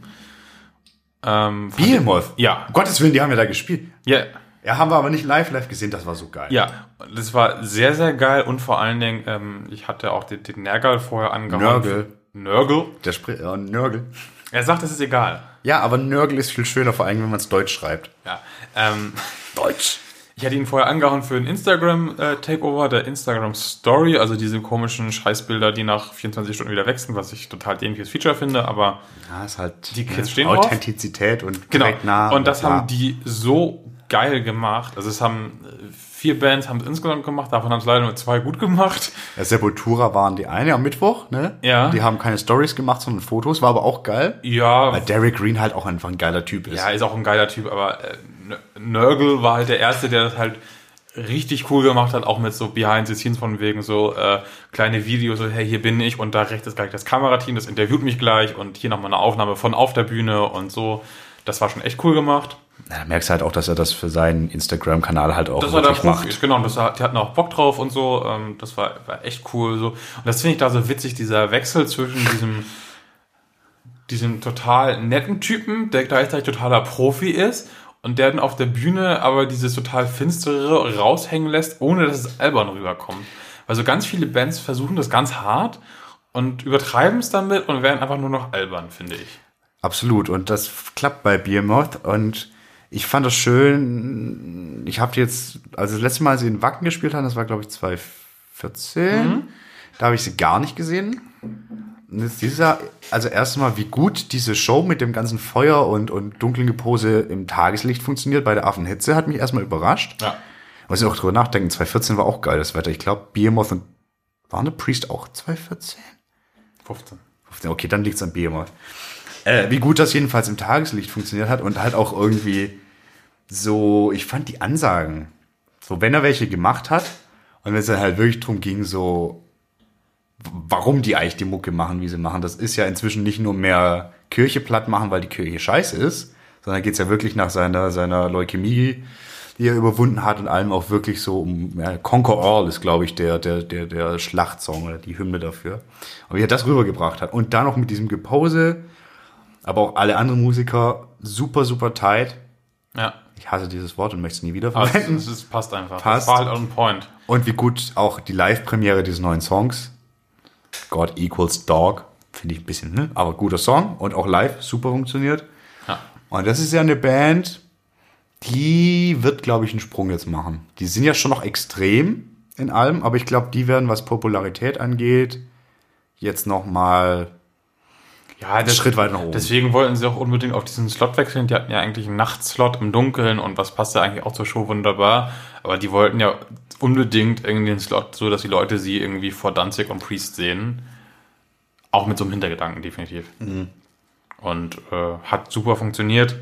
Ähm, Behemoth? Ja. Um Gottes Willen, die haben ja da gespielt. Ja, Ja, haben wir aber nicht live live gesehen, das war so geil. ja, das war sehr, sehr geil und vor allen Dingen, ähm, ich hatte auch den, den Nergal vorher angehauen. Nörgel. Nörgel? Der Spr äh, Nörgel. Er sagt, es ist egal. Ja, aber Nörgel ist viel schöner, vor allem wenn man es deutsch schreibt. Ja. Ähm, Deutsch. *laughs* ich hatte ihn vorher angehauen für ein Instagram-Takeover, der Instagram-Story, also diese komischen Scheißbilder, die nach 24 Stunden wieder wechseln, was ich total dämliches Feature finde, aber Ja, ist halt Die Kids ne, stehen drauf. Authentizität und Genau. nah. und das haben die so geil gemacht. Also es haben äh, vier Bands haben es insgesamt gemacht, davon haben es leider nur zwei gut gemacht. Ja, Sepultura waren die eine am Mittwoch, ne? Ja. Die haben keine Stories gemacht, sondern Fotos, war aber auch geil. Ja, Weil Derek Green halt auch einfach ein geiler Typ ist. ja, ist auch ein geiler Typ, aber äh, Nörgel war halt der Erste, der das halt richtig cool gemacht hat, auch mit so Behind the Scenes von wegen so äh, kleine Videos, so hey, hier bin ich und da rechts ist gleich das Kamerateam, das interviewt mich gleich und hier nochmal eine Aufnahme von auf der Bühne und so. Das war schon echt cool gemacht. Ja, da merkst du halt auch, dass er das für seinen Instagram-Kanal halt auch Das war der wirklich macht. genau, und das, die hatten auch Bock drauf und so. Ähm, das war, war echt cool. So. Und das finde ich da so witzig, dieser Wechsel zwischen diesem diesen total netten Typen, der gleichzeitig totaler Profi ist und der dann auf der Bühne aber dieses total finstere raushängen lässt, ohne dass es albern rüberkommt. Also ganz viele Bands versuchen das ganz hart und übertreiben es damit und werden einfach nur noch albern, finde ich. Absolut. Und das klappt bei Behemoth. Und ich fand das schön. Ich habe jetzt, also das letzte Mal, als sie in Wacken gespielt haben, das war, glaube ich, 2014. Mhm. Da habe ich sie gar nicht gesehen. Und jetzt dieses Jahr, also erstmal, wie gut diese Show mit dem ganzen Feuer und, und dunklen Gepose im Tageslicht funktioniert bei der Affenhitze, hat mich erstmal überrascht. Ja. Muss ich auch drüber nachdenken, 2014 war auch geil das Wetter. Ich glaube, Behemoth und waren der Priest auch 2014? 15. 15, Okay, dann liegt's an Behemoth. Äh, wie gut das jedenfalls im Tageslicht funktioniert hat und halt auch irgendwie so, ich fand die Ansagen, so wenn er welche gemacht hat und wenn es dann halt wirklich drum ging, so warum die eigentlich die Mucke machen, wie sie machen, das ist ja inzwischen nicht nur mehr Kirche platt machen, weil die Kirche scheiße ist, sondern geht's ja wirklich nach seiner, seiner Leukämie, die er überwunden hat und allem auch wirklich so um ja, Conquer All ist, glaube ich, der, der, der, der Schlachtsong oder die Hymne dafür. Aber wie er das rübergebracht hat. Und dann noch mit diesem Gepose, aber auch alle anderen Musiker super, super tight. Ja. Ich hasse dieses Wort und möchte es nie wieder Aber verwenden. es, es passt einfach. Passt. Das war halt on point. Und wie gut auch die Live-Premiere dieses neuen Songs, God Equals Dog, finde ich ein bisschen, ne? Aber guter Song und auch live super funktioniert. Ja. Und das ist ja eine Band, die wird, glaube ich, einen Sprung jetzt machen. Die sind ja schon noch extrem in allem, aber ich glaube, die werden, was Popularität angeht, jetzt noch mal Ja, einen Schritt weiter nach oben. Deswegen wollten sie auch unbedingt auf diesen Slot wechseln. Die hatten ja eigentlich einen Nachtslot im Dunkeln und was passt ja eigentlich auch zur Show wunderbar. Aber die wollten ja unbedingt irgendwie den Slot so, dass die Leute sie irgendwie vor Danzig und Priest sehen. Auch mit so einem Hintergedanken, definitiv. Mhm. Und äh, hat super funktioniert.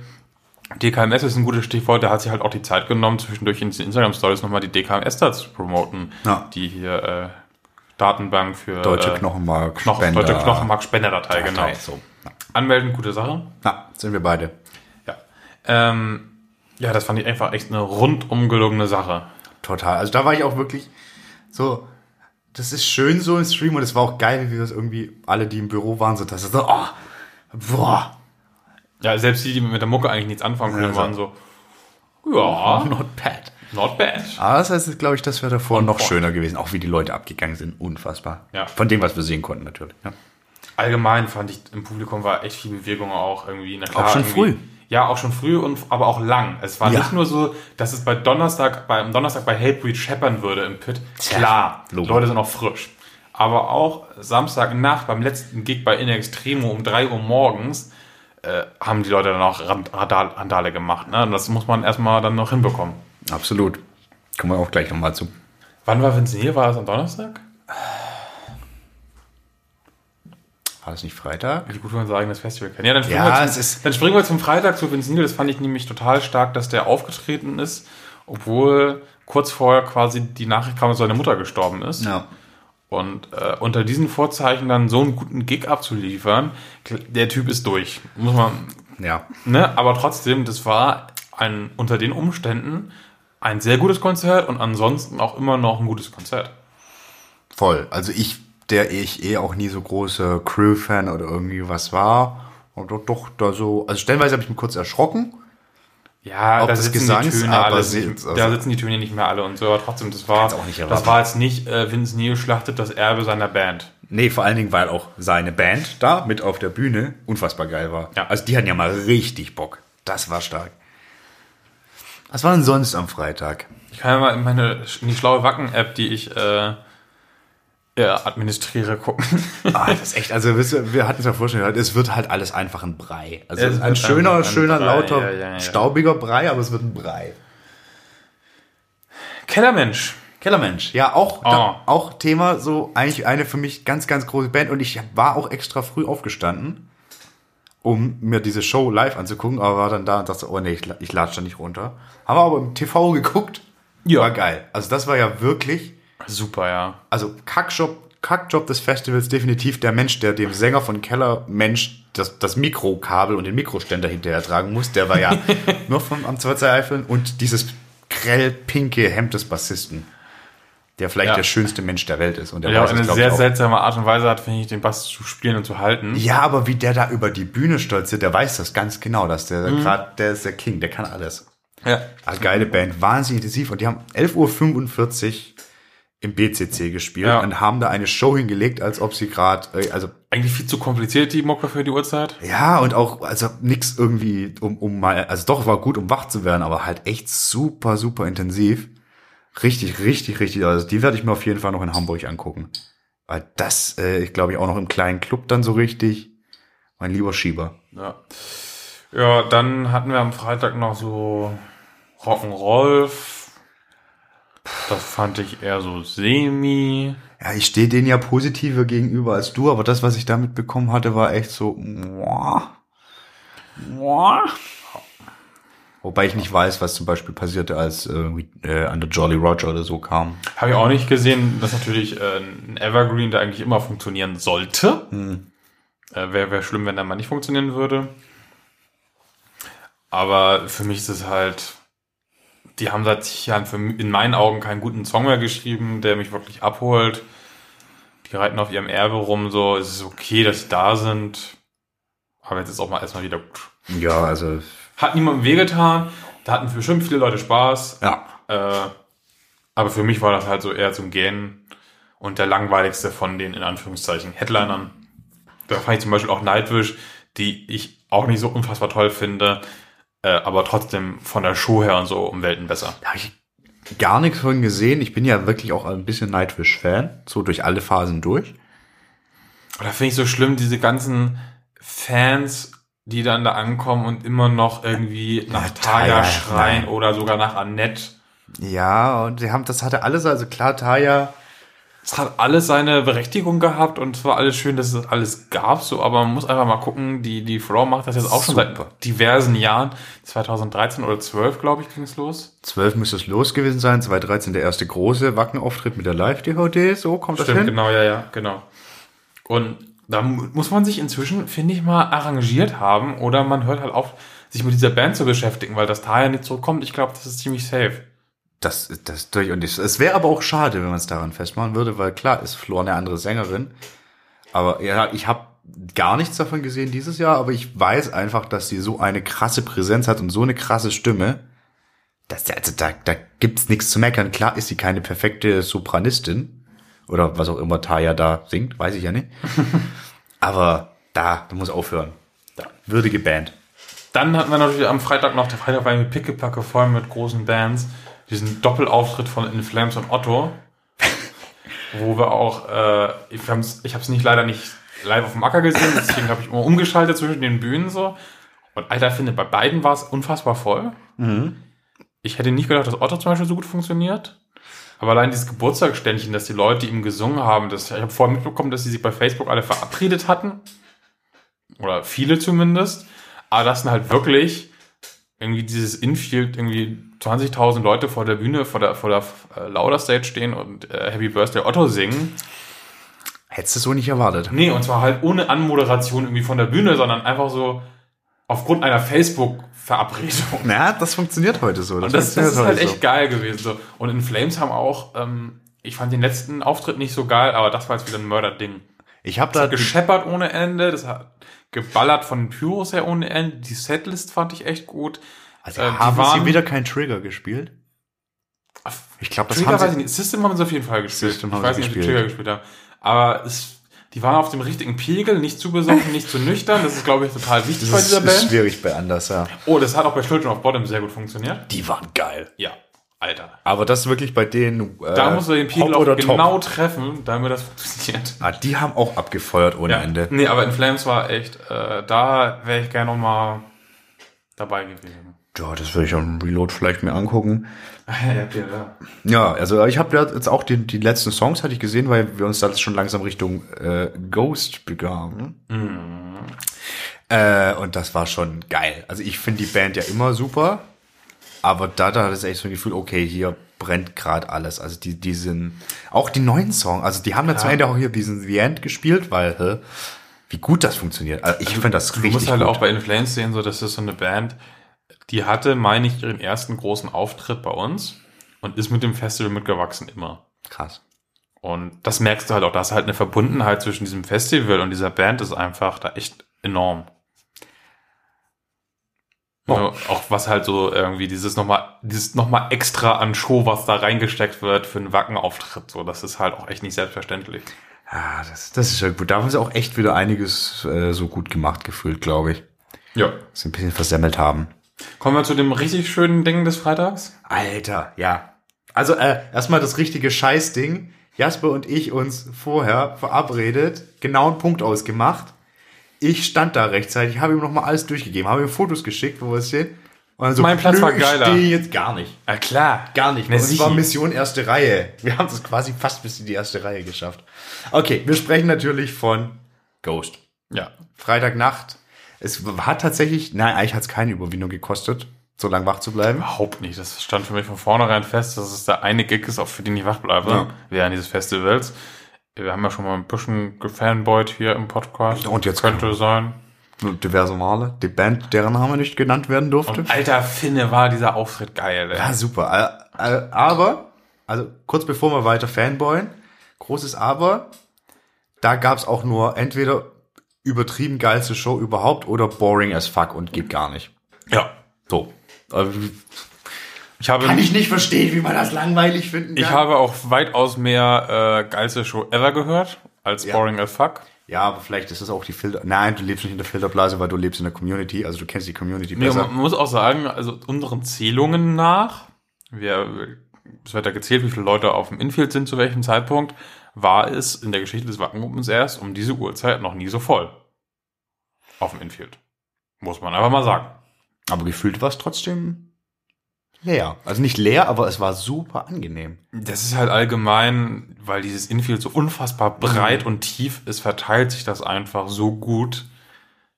DKMS ist ein gutes Stichwort, der hat sich halt auch die Zeit genommen, zwischendurch in diesen Instagram-Stories nochmal die DKMS da zu promoten, Ja. die hier äh, Datenbank für Deutsche äh, Knochenmark, Knochen, Spender, Deutsche Knochenmark-Spenderdatei, genau. Datei, So. Ja. Anmelden, gute Sache. ja, sind wir beide. Ja. Ähm, ja, das fand ich einfach echt eine rundum gelungene Sache. Total. Also da war ich auch wirklich so, das ist schön so im Stream und es war auch geil, wie wir das irgendwie alle, die im Büro waren, so, dass es so, oh, boah, Ja, selbst die, die mit der Mucke eigentlich nichts anfangen können, Ja, waren so, ja, *laughs* not bad. Not bad. Aber das heißt, glaube ich, das wäre davor On noch point. schöner gewesen, auch wie die Leute abgegangen sind. Unfassbar. Ja. Von dem, was wir sehen konnten, natürlich. Ja. Allgemein fand ich, im Publikum war echt viel Bewegung auch irgendwie. Na Auch schon früh. Ja, auch schon früh und aber auch lang. Es war Ja. nicht nur so, dass es bei Donnerstag, bei, am Donnerstag bei Hatebreed scheppern würde im Pit. Klar, die Logo. Leute sind auch frisch. Aber auch Samstagnacht beim letzten Gig bei In Extremo um 3 Uhr morgens äh, haben die Leute dann auch Rand- Randal- Randale gemacht. Ne? Und das muss man erstmal dann noch hinbekommen. Absolut. Kommen wir auch gleich nochmal zu. Wann war Vincent Neil? War das am Donnerstag? War das nicht Freitag? Wie gut, man sein eigenes Festival kennt. Ja, dann springen, Ja, wir, zum, ist- dann springen wir zum Freitag zu Vincent Neil. Das fand ich nämlich total stark, dass der aufgetreten ist, obwohl kurz vorher quasi die Nachricht kam, dass seine Mutter gestorben ist. Ja. Und äh, unter diesen Vorzeichen dann so einen guten Gig abzuliefern, der Typ ist durch. Muss man, Ja. ne? Aber trotzdem, das war ein, unter den Umständen ein sehr gutes Konzert und ansonsten auch immer noch ein gutes Konzert. Voll. Also ich, der ich eh auch nie so großer Crew-Fan oder irgendwie was war, und doch, doch da so, also stellenweise habe ich mich kurz erschrocken. Ja, da sitzen Gesangs, die Töne aber alle, nicht, also- da sitzen die Töne nicht mehr alle und so, aber trotzdem, das war, das war jetzt nicht äh, Vince Neil schlachtet das Erbe seiner Band. Nee, vor allen Dingen, weil auch seine Band da mit auf der Bühne unfassbar geil war. Ja. Also die hatten ja mal richtig Bock. Das war stark. Was war denn sonst am Freitag? Ich kann ja mal in meine in die schlaue Wacken-App, die ich äh, ja, administriere, gucken. Ah, das ist echt, also wir hatten es ja vorgestellt, es wird halt alles einfach ein Brei. Also Es ein schöner, ein schöner, Brei, lauter, ja, ja, ja. staubiger Brei, aber es wird ein Brei. Kellermensch. Kellermensch, ja, auch, Oh. da, auch Thema, so eigentlich eine für mich ganz, ganz große Band und ich war auch extra früh aufgestanden, um mir diese Show live anzugucken, aber war dann da und dachte, oh nee, ich, ich latsch da nicht runter. Haben wir aber im TV geguckt. Ja. War geil. Also das war ja wirklich, Super, ja. also Kackjob, Kackjob des Festivals definitiv der Mensch, der dem Sänger von Kellermensch das, das Mikrokabel und den Mikroständer hinterher tragen muss, der war ja *laughs* nur vom am Eifeln und dieses grell pinke Hemd des Bassisten. Der vielleicht Ja. der schönste Mensch der Welt ist. Und der weiß auch eine glaub sehr seltsame Art und Weise hat, finde ich, den Bass zu spielen und zu halten. Ja, aber wie der da über die Bühne stolziert, der weiß das ganz genau, dass der Mhm. gerade, der ist der King, der kann alles. Ja. Also geile Band, wahnsinnig intensiv. Und die haben 11.45 Uhr im BCC gespielt Ja. und haben da eine Show hingelegt, als ob sie gerade, also Eigentlich viel zu kompliziert, die Mucke für die Uhrzeit. ja, und auch, also nix irgendwie, um, um mal, also doch, war gut, um wach zu werden, aber halt echt super, super intensiv. Richtig, richtig, richtig. Also die werde ich mir auf jeden Fall noch in Hamburg angucken. Weil das, äh, ich glaube ich, auch noch im kleinen Club dann so richtig. Mein lieber Schieber. Ja. Ja, dann hatten wir am Freitag noch so Rock'n'Roll. Das fand ich eher so semi. Ja, ich stehe denen ja positiver gegenüber als du, aber das, was ich da mitbekommen hatte, war echt so. Muah. Muah. Wobei ich nicht weiß, was zum Beispiel passierte, als äh, äh, an der Jolly Roger oder so kam. Habe ich auch nicht gesehen. Das ist natürlich äh, ein Evergreen, der eigentlich immer funktionieren sollte. Äh, Wäre wär schlimm, wenn der mal nicht funktionieren würde. Aber für mich ist es halt, die haben seit Jahren für, in meinen Augen keinen guten Song mehr geschrieben, der mich wirklich abholt. Die reiten auf ihrem Erbe rum, so, es ist okay, dass sie da sind. Aber jetzt ist auch mal erstmal wieder gut. Ja, also Hat niemandem wehgetan, da hatten bestimmt viele Leute Spaß. ja. Äh, aber für mich war das halt so eher zum Gähnen und der langweiligste von den in Anführungszeichen Headlinern. Da fand ich zum Beispiel auch Nightwish, die ich auch nicht so unfassbar toll finde, äh, aber trotzdem von der Show her und so um Welten besser. Da habe ich gar nichts von gesehen. Ich bin ja wirklich auch ein bisschen Nightwish-Fan, so durch alle Phasen durch. Da finde ich so schlimm, diese ganzen Fans, die dann da ankommen und immer noch irgendwie nach Taya schreien oder sogar nach Annette. Ja, und die haben, das hatte alles, also klar, Taya, Es hat alles seine Berechtigung gehabt und es war alles schön, dass es alles gab, so, aber man muss einfach mal gucken, die, die Frau macht das jetzt auch schon Super. seit diversen Jahren. 2013 oder 12, glaube ich, ging es los. 12 müsste es los gewesen sein, 2013 der erste große Wackenauftritt mit der Live-DVD, so kommt das hin. genau, ja, ja, genau. Und da mu- muss man sich inzwischen, finde ich, mal arrangiert haben oder man hört halt auf, sich mit dieser Band zu beschäftigen, weil das Taya nicht zurückkommt. Ich glaube, das ist ziemlich safe. Das, das durch und ich, es wäre aber auch schade, wenn man es daran festmachen würde, weil klar ist Flor eine andere Sängerin. Aber ja, ich habe gar nichts davon gesehen dieses Jahr, aber ich weiß einfach, dass sie so eine krasse Präsenz hat und so eine krasse Stimme. Dass, also da, da gibt's nichts zu meckern. Klar ist sie keine perfekte Sopranistin oder was auch immer Taya da singt, weiß ich ja nicht. *laughs* aber da, da muss aufhören. Ja. Würdige Band. Dann hatten wir natürlich am Freitag noch, der Freitag war mit Pickepacke voll mit großen Bands, diesen Doppelauftritt von In Flames und Otto, *laughs* wo wir auch, äh, ich habe es ich hab's nicht leider nicht live auf dem Acker gesehen, deswegen habe ich immer umgeschaltet zwischen den Bühnen so. Und Alter, finde, bei beiden war es unfassbar voll. Ich hätte nicht gedacht, dass Otto zum Beispiel so gut funktioniert. Aber allein dieses Geburtstagsständchen, dass die Leute ihm gesungen haben, das, ich habe vorher mitbekommen, dass sie sich bei Facebook alle verabredet hatten. Oder viele zumindest. Aber das sind halt wirklich irgendwie dieses Infield, irgendwie 20.000 Leute vor der Bühne, vor der, vor der äh, Lauder Stage stehen und äh, Happy Birthday Otto singen. Hättest du so nicht erwartet. Nee, und zwar halt ohne Anmoderation irgendwie von der Bühne, sondern einfach so aufgrund einer Facebook-Verabredung. Na, das funktioniert heute so. Und das, das ist halt echt geil gewesen. So. Und in Flames haben auch, ähm, ich fand den letzten Auftritt nicht so geil, aber das war jetzt wieder ein Mörderding. Ich habe Das da hat gescheppert ohne Ende, das hat geballert von den Pyros her ohne Ende. Die Setlist fand ich echt gut. Also Äh, haben waren- sie wieder keinen Trigger gespielt? Ich glaube, das Trigger haben weiß sie. ich nicht. System haben sie auf jeden Fall gespielt. System ich haben weiß sie nicht, ob sie gespielt. Trigger gespielt haben. Aber es, die waren auf dem richtigen Pegel, nicht zu besoffen, nicht zu nüchtern. Das ist, glaube ich, total wichtig bei Das ist, dieser ist Band. schwierig bei Anders, ja. Oh, das hat auch bei Children of Bottom sehr gut funktioniert. Die waren geil. Ja, Alter. Aber das ist wirklich bei denen. Äh, Da musst du den Pegel auch genau Top. treffen, damit das funktioniert. Ah, die haben auch abgefeuert ohne Ende. Nee, aber in Flames war echt, äh, da wäre ich gerne noch mal dabei gewesen. Ja, das würde ich am Reload vielleicht mir angucken. Ja, ja. Ja, also ich habe jetzt auch die, die letzten Songs hatte ich gesehen, weil wir uns da schon langsam Richtung äh, Ghost begaben. Äh, und das war schon geil. Also ich finde die Band ja immer super, aber da, da hat es echt so ein Gefühl, okay, hier brennt gerade alles. Also die, die sind, auch die neuen Songs, also die haben ja zum Ende auch hier diesen The End gespielt, weil, hä, wie gut das funktioniert. Also ich finde das Du richtig musst halt gut. auch bei In Flames sehen, so, das ist so eine Band, die hatte, meine ich, ihren ersten großen Auftritt bei uns und ist mit dem Festival mitgewachsen immer. Krass. Und das merkst du halt auch, dass halt eine Verbundenheit zwischen diesem Festival und dieser Band ist einfach da echt enorm. Oh. Ja, auch was halt so irgendwie dieses nochmal, dieses nochmal extra an Show, was da reingesteckt wird für einen Wackenauftritt, so, das ist halt auch echt nicht selbstverständlich. Ja, das, das ist ja gut. Da haben sie auch echt wieder einiges äh, so gut gemacht gefühlt, glaube ich. Ja. Dass sie ein bisschen versemmelt haben. Kommen wir zu dem richtig schönen Ding des Freitags? Alter, ja. Also äh, erstmal das richtige Scheißding. Jasper und ich uns vorher verabredet, genau einen Punkt ausgemacht. Ich stand da rechtzeitig, habe ihm nochmal alles durchgegeben, habe ihm Fotos geschickt, wo wir stehen. Und dann so, Mein Platz war ich geiler. stehe jetzt gar nicht. Ja, klar. Gar nicht. Uns war. Mission erste Reihe. Wir haben es quasi fast bis in die erste Reihe geschafft. Okay, wir sprechen natürlich von Ghost. Ja. Freitagnacht. Es hat tatsächlich, nein, eigentlich hat es keine Überwindung gekostet, so lange wach zu bleiben. Überhaupt nicht. Das stand für mich von vornherein fest, dass es der eine Gig ist, auf für den ich wach bleibe, Ja. während dieses Festivals. Wir haben ja schon mal ein bisschen gefanboyt hier im Podcast. Und jetzt könnte sein. Diverse Male. Die Band, deren Name nicht genannt werden durfte. Und alter Finne war dieser Auftritt geil, ey. Ja, super. Aber, also kurz bevor wir weiter fanboyen, großes Aber, da gab's auch nur entweder übertrieben geilste Show überhaupt oder boring as fuck und geht gar nicht. Ja. So. Äh, Ich habe, Kann ich, ich nicht verstehen, wie man das langweilig finden kann. habe auch weitaus mehr äh, geilste Show ever gehört, als Ja. Boring as Fuck. ja, aber vielleicht ist das auch die Filter. Nein, du lebst nicht in der Filterblase, weil du lebst in der Community. Also du kennst die Community Nee, besser. man muss auch sagen, also unseren Zählungen nach, wir, es wird ja gezählt, wie viele Leute auf dem Infield sind zu welchem Zeitpunkt, war es in der Geschichte des Wackengrupens erst um diese Uhrzeit noch nie so voll. Auf dem Infield. Muss man einfach mal sagen. Aber gefühlt war es trotzdem leer. Also nicht leer, aber es war super angenehm. Das ist halt allgemein, weil dieses Infield so unfassbar breit und tief ist, verteilt sich das einfach so gut.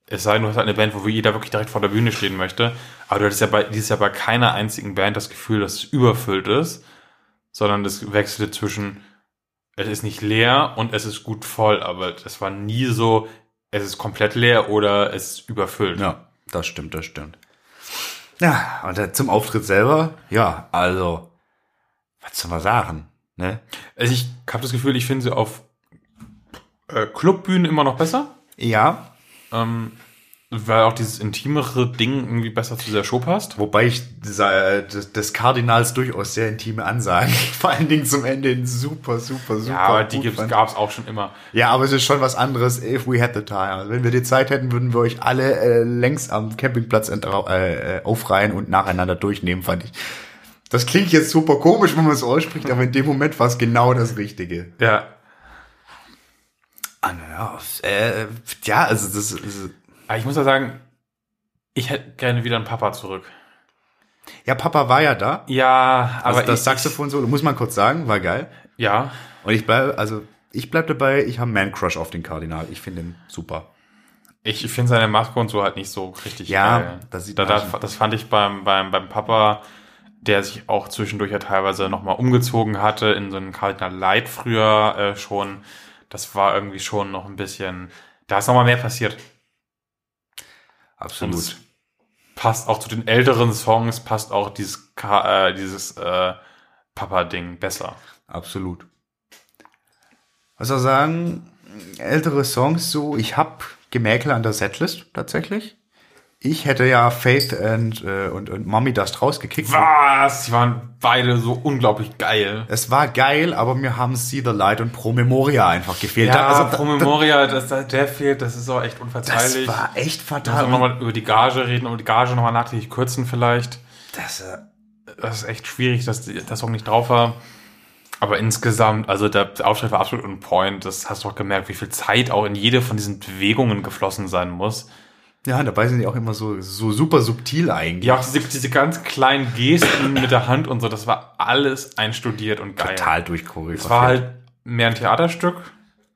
Es sei denn, du hast halt eine Band, wo jeder wirklich direkt vor der Bühne stehen möchte. Aber du hattest ja bei, dieses Jahr bei keiner einzigen Band das Gefühl, dass es überfüllt ist, sondern das wechselte zwischen, es ist nicht leer und es ist gut voll, aber es war nie so, es ist komplett leer oder es ist überfüllt. Ja, das stimmt, das stimmt. Ja, und zum Auftritt selber, ja, also, was soll man sagen, ne? Also ich habe das Gefühl, ich finde sie auf äh, Clubbühnen immer noch besser. Ja, Ähm, weil auch dieses intimere Ding irgendwie besser zu dieser Show passt. wobei ich des, Kardinals durchaus sehr intime Ansagen, *laughs* vor allen Dingen zum Ende hin super, super, super. Ja, aber die fand. gab's auch schon immer. Ja, aber es ist schon was anderes, if we had the time. Also wenn wir die Zeit hätten, würden wir euch alle äh, längs am Campingplatz äh, aufreihen und nacheinander durchnehmen, fand ich. Das klingt jetzt super komisch, wenn man es ausspricht, aber in dem Moment war es genau das Richtige. Ja. Ah, naja, äh, ja, also das ist, Aber ich muss ja sagen, ich hätte gerne wieder einen Papa zurück. ja, Papa war ja da. Ja, aber Also das ich, Saxophon solo, muss man kurz sagen, war geil. Ja, Und ich bleibe, also ich bleib dabei, ich habe Man Crush auf den Kardinal. Ich finde ihn super. ich, finde seine Maske und so halt nicht so richtig Ja, geil. das sieht da, das, das fand ich beim, beim, beim Papa, der sich auch zwischendurch ja teilweise nochmal umgezogen hatte in so einen Kardinal Light früher äh, schon. Das war irgendwie schon noch ein bisschen, da ist nochmal mehr passiert. Absolut. Passt auch zu den älteren Songs, passt auch dieses, Ka- äh, dieses äh, Papa-Ding besser. Absolut. Was soll ich sagen? Ältere Songs so, ich hab Gemäkel an der Setlist tatsächlich. Ich hätte ja Faith and, äh, und, und Mommy Dust rausgekickt. Was? Die waren beide so unglaublich geil. Es war geil, aber mir haben See the Light und Pro Memoria einfach gefehlt. Da- also da- Pro Memoria, das, das, der fehlt, das ist auch echt das unverzeihlich. war echt müssen fatal. nochmal über die Gage reden, über die Gage nochmal nachträglich kürzen vielleicht. Das, äh, Das ist echt schwierig, dass das Song nicht drauf war. Aber insgesamt, also der Auftritt war absolut on point. Das hast du auch gemerkt, wie viel Zeit auch in jede von diesen Bewegungen geflossen sein muss. Ja, dabei sind die auch immer so, so super subtil eigentlich. Ja, auch diese, diese ganz kleinen Gesten mit der Hand und so, das war alles einstudiert und geil. Total durchchoreografiert. Es war halt mehr ein Theaterstück,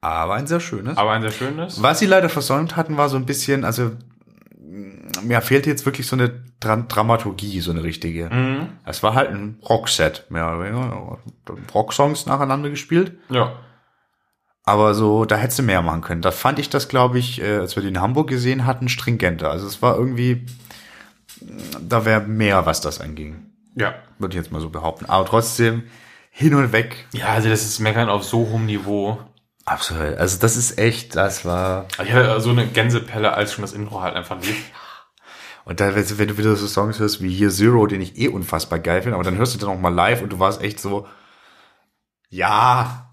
aber ein sehr schönes. aber ein sehr schönes. Was sie leider versäumt hatten, war so ein bisschen, also mh, mir fehlte jetzt wirklich so eine Dra Dramaturgie, so eine richtige. Mhm. Es war halt ein Rockset, mehr oder weniger. Rocksongs nacheinander gespielt. Ja. Aber so, da hättest du mehr machen können. Da fand ich das, glaube ich, äh, als wir die in Hamburg gesehen hatten, stringenter. Also es war irgendwie, da wäre mehr, was das anging. Ja. Würde ich jetzt mal so behaupten. Aber trotzdem, hin und weg. Ja, also das ist Meckern auf so hohem Niveau. Absolut. Also das ist echt, das war. Ich hatte so eine Gänsepelle, als schon das Intro halt einfach lief. Und dann, wenn du- wenn du wieder so Songs hörst wie hier Zero, den ich eh unfassbar geil finde, aber dann hörst du den auch mal live und du warst echt so, ja,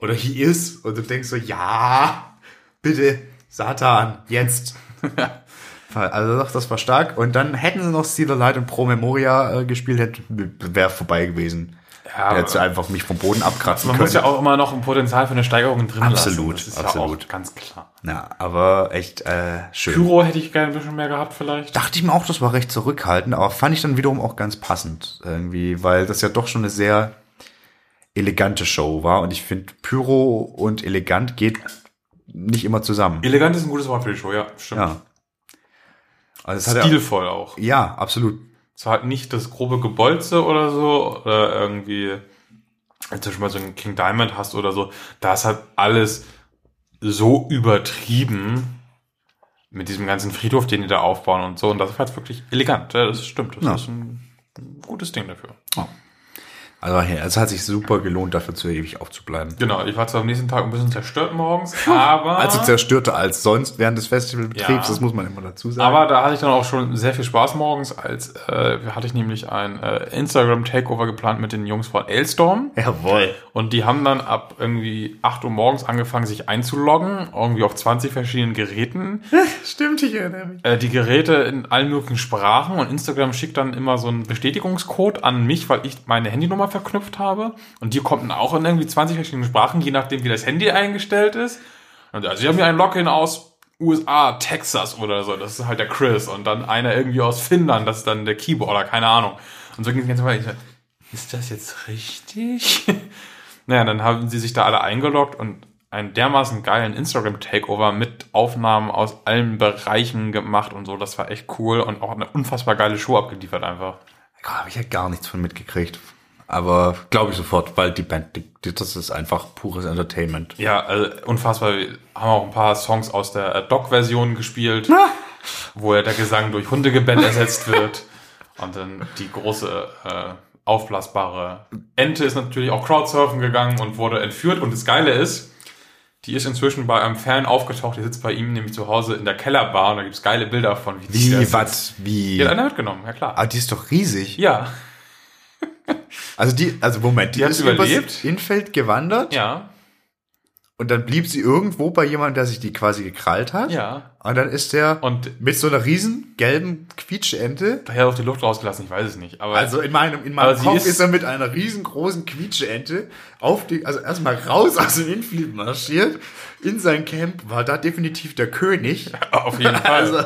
oder he is, und du denkst so, ja, bitte, Satan, jetzt. *laughs* also doch, das war stark. Und dann hätten sie noch Steal Light und Pro Memoria äh, gespielt, hätte wäre vorbei gewesen. Ja, Hättest du einfach mich vom Boden abkratzen man können. muss ja auch immer noch ein Potenzial für eine Steigerung drin Absolut, lassen. Das ist absolut. ja ganz klar. ja, aber echt äh, schön. Pyro hätte ich gerne ein bisschen mehr gehabt vielleicht. dachte ich mir auch, das war recht zurückhaltend, aber fand ich dann wiederum auch ganz passend irgendwie, weil das ja doch schon eine sehr elegante Show war und ich finde Pyro und elegant geht nicht immer zusammen. Elegant ist ein gutes Wort für die Show, ja, stimmt. Ja. Also es hat ja, Stilvoll auch. ja, absolut. Es war halt nicht das grobe Gebolze oder so, oder irgendwie, als du schon mal so einen King Diamond hast oder so, da ist halt alles so übertrieben mit diesem ganzen Friedhof, den die da aufbauen und so. Und das ist halt wirklich elegant. Das stimmt. Das Ja. ist ein, ein gutes Ding dafür. Also es hat sich super gelohnt, dafür zu ewig aufzubleiben. Genau, ich war zwar am nächsten Tag ein bisschen zerstört morgens, *laughs* aber. Also zerstörter als sonst während des Festivalbetriebs, Ja. das muss man immer dazu sagen. Aber da hatte ich dann auch schon sehr viel Spaß morgens, als äh, hatte ich nämlich ein äh, Instagram-Takeover geplant mit den Jungs von Ailstorm. Jawohl. Und die haben dann ab irgendwie 8 Uhr morgens angefangen, sich einzuloggen, irgendwie auf 20 verschiedenen Geräten. *laughs* Stimmt, ich erinnere mich. Äh, die Geräte in allen möglichen Sprachen und Instagram schickt dann immer so einen Bestätigungscode an mich, weil ich meine Handynummer verknüpft habe. Und die dann auch in irgendwie 20 verschiedenen Sprachen, je nachdem, wie das Handy eingestellt ist. Und also, sie haben hier ein Login aus USA, Texas oder so, das ist halt der Chris. Und dann einer irgendwie aus Finnland, das ist dann der Keyboarder, keine Ahnung. Und so ging es ganz weiter. Ich so, ist das jetzt richtig? *laughs* naja, dann haben sie sich da alle eingeloggt und einen dermaßen geilen Instagram-Takeover mit Aufnahmen aus allen Bereichen gemacht und so. Das war echt cool und auch eine unfassbar geile Show abgeliefert einfach. Da habe ich ja gar nichts von mitgekriegt. Aber glaube ich sofort, weil die Band, die, die, das ist einfach pures Entertainment. Ja, also unfassbar. Wir haben auch ein paar Songs aus der Doc-Version gespielt, wo ja der Gesang durch Hundegebell ersetzt wird. Und dann die große äh, aufblasbare Ente ist natürlich auch Crowdsurfen gegangen und wurde entführt. Und das Geile ist, die ist inzwischen bei einem Fan aufgetaucht, die sitzt bei ihm nämlich zu Hause in der Kellerbar und da gibt's geile Bilder von, wie, die Wie, was, wie? Die hat einer mitgenommen, ja klar. Ah, die ist doch riesig. Ja, Also die, also Moment, die, Die hat ist überlebt? übers Infeld gewandert ja, und dann blieb sie irgendwo bei jemandem, der sich die quasi gekrallt hat. ja. Und dann ist der Und mit so einer riesen gelben Quietscheente. daher auf die Luft rausgelassen, ich weiß es nicht. Aber Also in meinem, in meinem Kopf ist- ist, er mit einer riesengroßen Quietscheente auf die, also erstmal raus aus dem Infield marschiert, in sein Camp, war da definitiv der König. *laughs* auf jeden Fall. Also,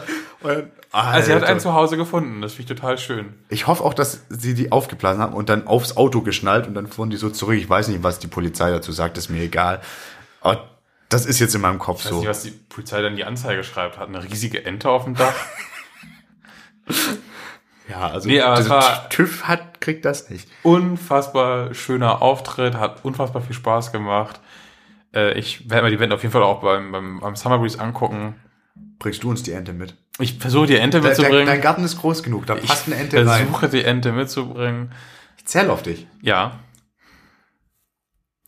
und, Also sie hat ein Zuhause gefunden, das finde ich total schön. Ich hoffe auch, dass sie die aufgeblasen haben und dann aufs Auto geschnallt und dann fuhren die so zurück. Ich weiß nicht, was die Polizei dazu sagt, ist mir egal. Aber das ist jetzt in meinem Kopf Ich weiß so. nicht, was die Polizei dann die Anzeige schreibt. Hat eine riesige Ente auf dem Dach. *laughs* Ja, also Nee, aber war- TÜV hat, kriegt das nicht. unfassbar schöner Auftritt, hat unfassbar viel Spaß gemacht. Äh, ich werde mir die Band auf jeden Fall auch beim, beim, beim Summer Breeze angucken. Bringst du uns die Ente mit? Ich versuche die Ente mitzubringen. dein Garten ist groß genug, da passt eine Ente ich rein. versuche die Ente mitzubringen. Ich zähl auf dich. Ja.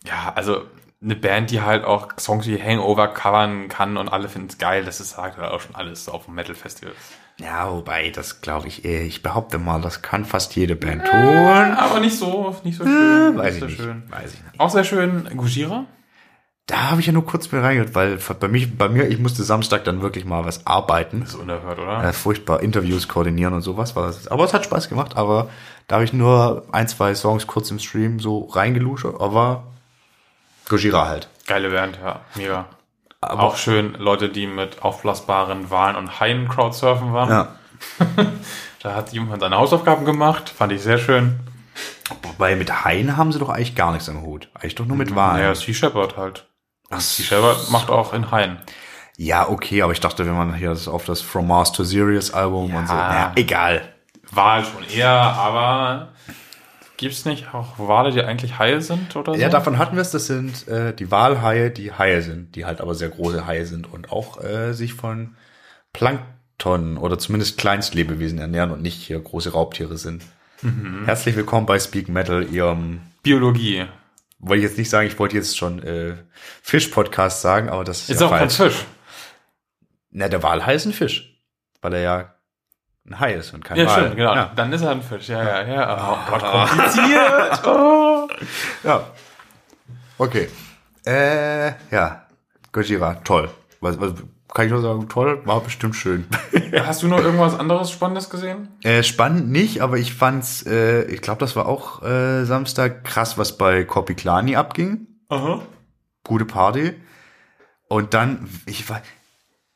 Ja, also eine Band, die halt auch Songs wie Hangover covern kann und alle finden es geil, das ist sagt halt auch schon alles auf dem Metal Festival. Ja, wobei, das glaube ich eher. Ich behaupte mal, das kann fast jede Band tun. Aber nicht so, nicht so schön. Weiß ich nicht so nicht. schön. Weiß ich nicht. Auch sehr schön Gujira. Da habe ich ja nur kurz mir reingehört, weil bei, mich, bei mir, ich musste Samstag dann wirklich mal was arbeiten. Das ist unerhört, oder? Äh, furchtbar Interviews koordinieren und sowas war das. Aber es hat Spaß gemacht, aber da habe ich nur ein, zwei Songs kurz im Stream so reingeluscht, aber Gojira halt. Geile Band, ja, mega. Aber auch schön Leute, die mit aufblasbaren Wahlen und Haien Crowdsurfen waren. Ja. *laughs* Da hat jemand seine Hausaufgaben gemacht, fand ich sehr schön. Wobei mit Haien haben sie doch eigentlich gar nichts am Hut. Eigentlich doch nur mit Wahlen. Naja, Sea Shepherd halt. Ach, Sea Shepherd macht auch in Haien. ja, okay, aber ich dachte, wenn man hier das auf das From Mars to Sirius Album und so. Naja, egal. War halt schon eher, aber gibt's nicht auch Wale, die eigentlich Haie sind oder so? Ja, davon hatten wir es. Das sind äh, die Walhaie, die Haie sind, die halt aber sehr große Haie sind und auch äh, sich von Plankton oder zumindest Kleinstlebewesen ernähren und nicht hier große Raubtiere sind. Herzlich willkommen bei Speak Metal, ihrem, Biologie. wollte ich jetzt nicht sagen, ich wollte jetzt schon äh, Fisch-Podcast sagen, aber das ist, Ist ja auch kein falsch. Fisch. Na, der Walhai ist ein Fisch, weil er ja ein Hai ist und kein Ja, Wal. stimmt, genau. Ja. Dann ist er ein Fisch. Ja, ja, ja. Oh Gott, kompliziert. *laughs* oh. ja. Okay. Äh, ja. Gojira, toll. Was, was kann ich nur sagen? Toll, war bestimmt schön. *laughs* Hast du noch irgendwas anderes Spannendes gesehen? Äh, spannend nicht, aber ich fand's, äh, ich glaube, das war auch äh, Samstag krass, was bei Kopiklani abging. Aha. Gute Party. Und dann, ich war,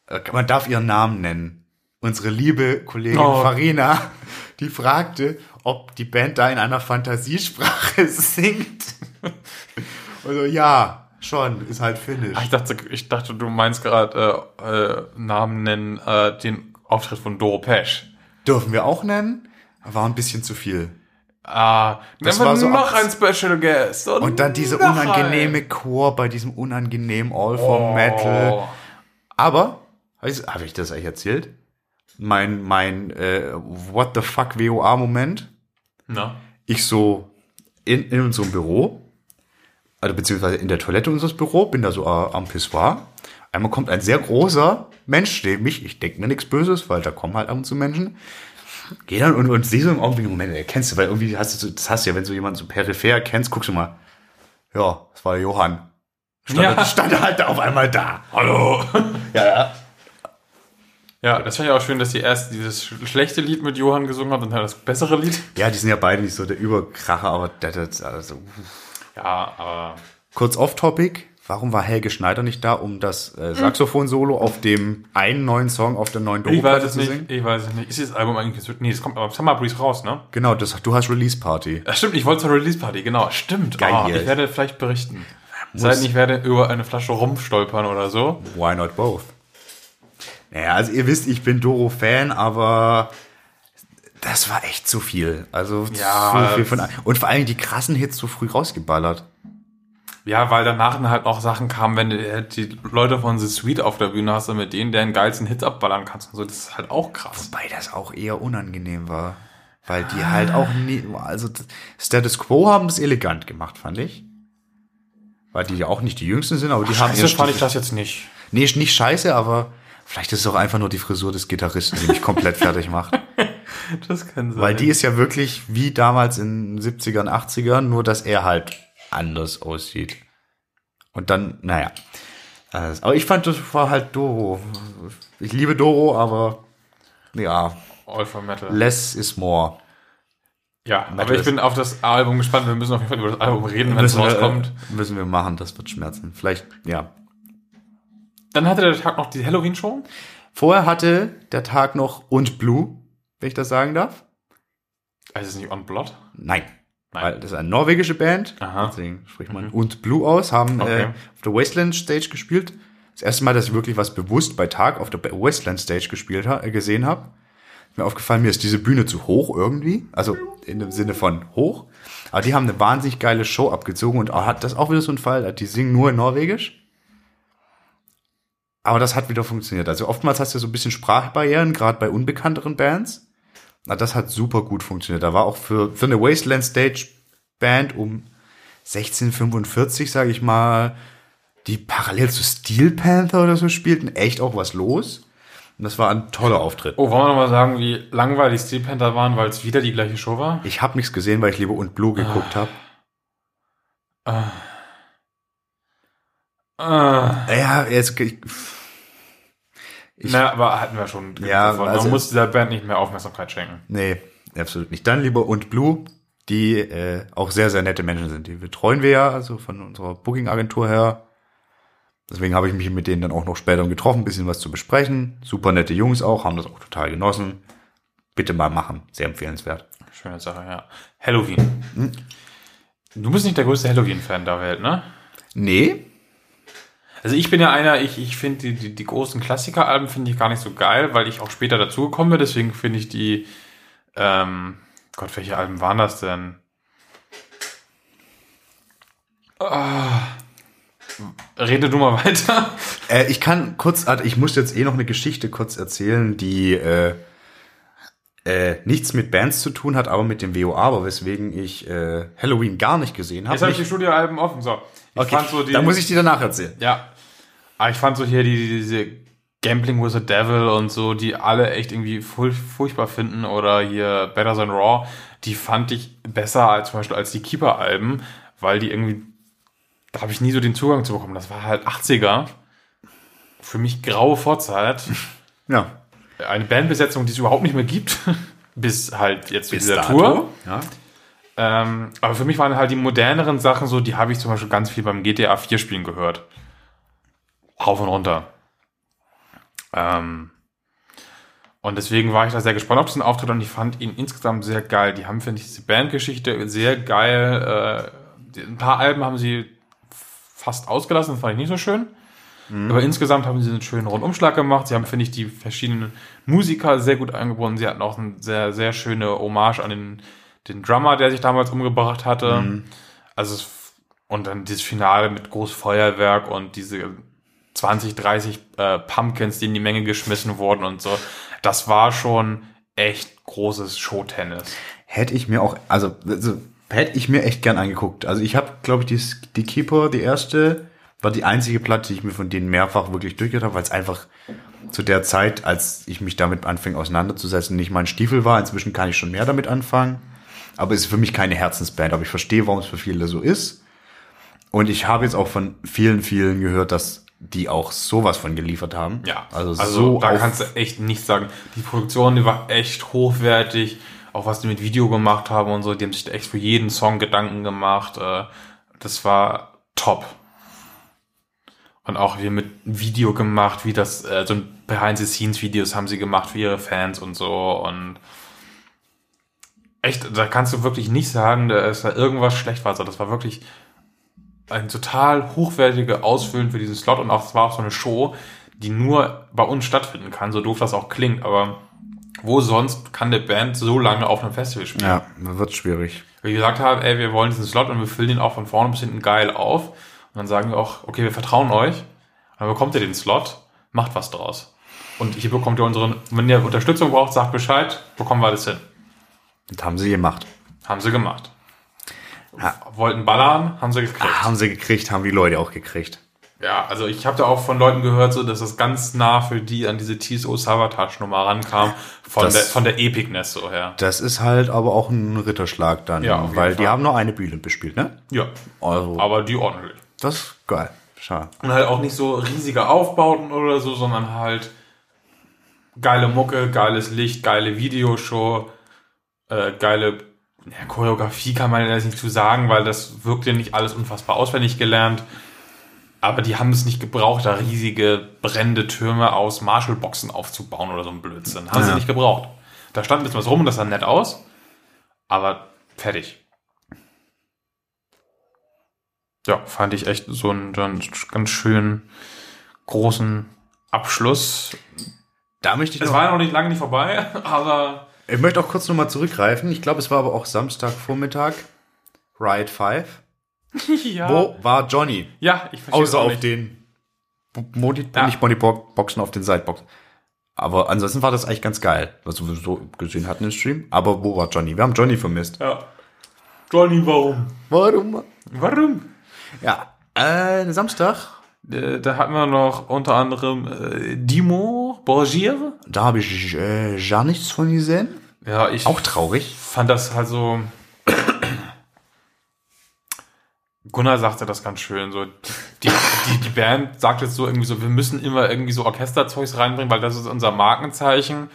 äh, man darf ihren Namen nennen. Unsere liebe Kollegin Oh. Farina, die fragte, ob die Band da in einer Fantasiesprache *laughs* singt. Also ja, schon, ist halt Finnisch. Ah, Ich dachte, ich dachte, du meinst gerade äh, äh, Namen nennen, äh, den Auftritt von Doro Pesch. Dürfen wir auch nennen? War ein bisschen zu viel. Ah, Das war so noch ein Special Guest. Und dann diese unangenehme Chor bei diesem unangenehmen All for Metal. Oh. Aber, habe ich, hab ich das eigentlich erzählt? Mein, mein äh, What the fuck WOA-Moment. Na? Ich so in, in unserem Büro, also beziehungsweise in der Toilette unseres Büros, bin da so äh, am Pissoir. Einmal kommt ein sehr großer Mensch neben mich. Ich denke mir nichts Böses, weil da kommen halt ab und zu Menschen. Geh dann und, und sehe so im Augenblick, Moment, erkennst du, weil irgendwie hast du so, das hast du ja, wenn du jemanden so peripher kennst, guckst du mal. Ja, das war der Johann. Stand, Ja. stand er halt da auf einmal da. Hallo. *laughs* Ja, ja. Ja, das fand ich auch schön, dass sie erst dieses sch- schlechte Lied mit Johann gesungen hat und dann das bessere Lied. Ja, die sind ja beide nicht so der Überkracher, aber der, der, also, Ja, aber kurz off-topic. Warum war Helge Schneider nicht da, um das äh, Saxophon-Solo auf dem einen neuen Song auf der neuen Doku-Platte es zu nicht. singen? Ich weiß es nicht. Ist dieses Album eigentlich Nee, das kommt aber im Summer Breeze raus, ne? Genau, das, du hast Release-Party. Ja, stimmt, ich wollte zur Release Party, genau. Stimmt. Geil. Ah, ich werde vielleicht berichten. Denn, ich werde über eine Flasche Rumpf stolpern oder so. Why not both? Naja, also ihr wisst, ich bin Doro-Fan, aber das war echt zu viel. Also Ja, zu viel von Und vor allem die krassen Hits so früh rausgeballert. Ja, weil danach halt noch Sachen kamen, wenn du halt die Leute von The Sweet auf der Bühne hast und mit denen deren geilsten Hits abballern kannst und so. Das ist halt auch krass. Wobei das auch eher unangenehm war. Weil die halt auch nie, also Status Quo haben das elegant gemacht, fand ich. Weil die ja auch nicht die jüngsten sind, aber die haben Scheiße, fand ich das jetzt nicht. Nee, nicht scheiße, aber vielleicht ist es auch einfach nur die Frisur des Gitarristen, die mich komplett fertig macht. *laughs* Das kann sein. Weil die ist ja wirklich wie damals in den 70ern, 80ern, nur dass er halt anders aussieht. Und dann, naja. Also, Aber ich fand, das war halt Doro. Ich liebe Doro, aber ja, All for Metal. less is more. Ja, Metal aber ich bin auf das Album gespannt. Wir müssen auf jeden Fall über das Album reden, wenn es wir, rauskommt. äh, müssen wir machen, das wird schmerzen. Vielleicht, ja. Dann hatte der Tag noch die Halloween-Show. Vorher hatte der Tag noch und Blue, wenn ich das sagen darf. Also ist es nicht On Blood? Nein. Nein. Weil das ist eine norwegische Band. Aha. Deswegen spricht man und Blue aus. Haben Okay. äh, auf der Wasteland Stage gespielt. Das erste Mal, dass ich wirklich was bewusst bei Tag auf der Wasteland Stage gespielt ha äh, gesehen habe. Mir aufgefallen, mir ist diese Bühne zu hoch irgendwie. Also in dem Sinne von hoch. Aber die haben eine wahnsinnig geile Show abgezogen und hat das auch wieder so ein Fall. Die singen nur in Norwegisch. Aber das hat wieder funktioniert. Also oftmals hast du so ein bisschen Sprachbarrieren, gerade bei unbekannteren Bands. Na, das hat super gut funktioniert. Da war auch für, für eine Wasteland Stage Band um 1645, sage ich mal, die parallel zu Steel Panther oder so spielten, echt auch was los. Und das war ein toller Auftritt. Oh, wollen wir nochmal sagen, wie langweilig Steel Panther waren, weil es wieder die gleiche Show war? Ich habe nichts gesehen, weil ich lieber und Blue geguckt habe. Ah. Ja, jetzt, ich, Ich- Na, aber hatten wir schon. Ja, davon. also- Man muss dieser Band nicht mehr Aufmerksamkeit schenken. nee, absolut nicht. Dann lieber und Blue, die äh, auch sehr, sehr nette Menschen sind. Die betreuen wir ja, also von unserer Booking-Agentur her. Deswegen habe ich mich mit denen dann auch noch später getroffen, ein bisschen was zu besprechen. Super nette Jungs auch, haben das auch total genossen. Bitte mal machen, sehr empfehlenswert. Schöne Sache, ja. Halloween. Hm? Du bist nicht der größte Halloween-Fan der Welt, ne? Nee, Also ich bin ja einer, ich, ich finde die, die, die großen Klassiker-Alben finde ich gar nicht so geil, weil ich auch später dazugekommen bin, deswegen finde ich die, ähm, Gott, welche Alben waren das denn? Ah. Rede du mal weiter. *laughs* Äh, ich kann kurz, ich muss jetzt eh noch eine Geschichte kurz erzählen, die äh, äh, nichts mit Bands zu tun hat, aber mit dem WOA, aber weswegen ich äh, Halloween gar nicht gesehen habe. Jetzt habe ich die Studioalben offen. So. Okay, so da muss ich die danach erzählen. Ja. Aber ich fand so hier die, diese Gambling with the Devil und so, die alle echt irgendwie furch furchtbar finden oder hier Better Than Raw, die fand ich besser als zum Beispiel als die Keeper-Alben, weil die irgendwie, da habe ich nie so den Zugang zu bekommen. Das war halt 80er. Für mich graue Vorzeit. *laughs* Ja. Eine Bandbesetzung, die es überhaupt nicht mehr gibt. *laughs* Bis halt jetzt zu Bis dieser. Tour. Ja. Ähm, aber für mich waren halt die moderneren Sachen so, die habe ich zum Beispiel ganz viel beim GTA 4 Spielen gehört. Rauf und runter. Ähm, und deswegen war ich da sehr gespannt auf diesen Auftritt und ich fand ihn insgesamt sehr geil. Die haben, finde ich, diese Bandgeschichte sehr geil. Äh, ein paar Alben haben sie fast ausgelassen, das fand ich nicht so schön. Aber insgesamt haben sie einen schönen Rundumschlag gemacht. Sie haben, finde ich, die verschiedenen Musiker sehr gut eingebunden. Sie hatten auch eine sehr, sehr schöne Hommage an den, den Drummer, der sich damals umgebracht hatte. Also, es, und dann dieses Finale mit großes Feuerwerk und diese 20, 30 äh, Pumpkins, die in die Menge geschmissen wurden und so. Das war schon echt großes Showtennis. Hätte ich mir auch, also, also hätte ich mir echt gern angeguckt. Also ich habe, glaube ich, die, die Keeper, die erste, war die einzige Platte, die ich mir von denen mehrfach wirklich durchgehört habe, weil es einfach zu der Zeit, als ich mich damit anfing auseinanderzusetzen, nicht mein Stiefel war. Inzwischen kann ich schon mehr damit anfangen. Aber es ist für mich keine Herzensband. Aber ich verstehe, warum es für viele so ist. Und ich habe jetzt auch von vielen, vielen gehört, dass die auch sowas von geliefert haben. Ja, Also, also so da kannst du echt nichts sagen. Die Produktion, die war echt hochwertig. Auch was die mit Video gemacht haben und so, die haben sich echt für jeden Song Gedanken gemacht. Äh, Das war top. Und auch wir mit Video gemacht, wie das, äh, so ein Behind-the-Scenes-Videos haben sie gemacht für ihre Fans und so. Und echt, da kannst du wirklich nicht sagen, dass da irgendwas schlecht war. Also das war wirklich ein total hochwertige Ausfüllen für diesen Slot und auch es war auch so eine Show, die nur bei uns stattfinden kann, so doof das auch klingt, aber wo sonst kann der Band so lange auf einem Festival spielen? Ja, wird schwierig. Weil wir gesagt haben, ey, wir wollen diesen Slot und wir füllen ihn auch von vorne bis hinten geil auf. Und dann sagen wir auch, okay, wir vertrauen euch. Und dann bekommt ihr den Slot, macht was draus. Und hier bekommt ihr unsere, wenn ihr Unterstützung braucht, sagt Bescheid, bekommen wir alles hin. Das haben sie gemacht. Haben sie gemacht. Wollten ballern, haben sie gekriegt. Ah, haben sie gekriegt, haben die Leute auch gekriegt. Ja, also ich habe da auch von Leuten gehört, so dass das ganz nah für die an diese TSO Sabotage Nummer rankam von Das- der von der Epicness so her. Das ist halt aber auch ein Ritterschlag dann, Ja, weil die haben nur eine Bühne bespielt, ne? Ja, Also, aber die ordentlich. das ist geil. Schade. Und halt auch nicht so riesige Aufbauten oder so, sondern halt geile Mucke, geiles Licht, geile Videoshow, äh, geile ja, Choreografie kann man jetzt nicht zu sagen, weil das wirkt ja nicht alles unfassbar auswendig gelernt. Aber die haben es nicht gebraucht, da riesige brennende Türme aus Marshall-Boxen aufzubauen oder so ein Blödsinn. Haben sie Ja. nicht gebraucht. Da stand ein bisschen was rum und das sah nett aus. Aber fertig. Ja, fand ich echt so einen, so einen ganz schönen großen Abschluss. Da möchte ich Es war ja noch nicht lange nicht vorbei, *laughs* aber ich möchte auch kurz nochmal zurückgreifen. Ich glaube, es war aber auch Samstagvormittag. Riot 5. *laughs* ja. Wo war Johnny? Ja, ich verstehe Außer auch auf den Modi Ja. nicht Bodyboxen, auf den Sideboxen. Aber ansonsten war das eigentlich ganz geil, was wir so gesehen hatten im Stream. Aber wo war Johnny? Wir haben Johnny vermisst. Ja. Johnny, warum? Warum? Warum? Ja, äh, Samstag, Äh, Da hatten wir noch unter anderem äh, Dimo Borgier. da habe ich äh, gar nichts von gesehen. Ja, ich Auch traurig. fand das halt so. Gunnar sagte das ganz schön. So, die, die, die Band sagt jetzt so irgendwie so, wir müssen immer irgendwie so Orchesterzeugs reinbringen, weil das ist unser Markenzeichen.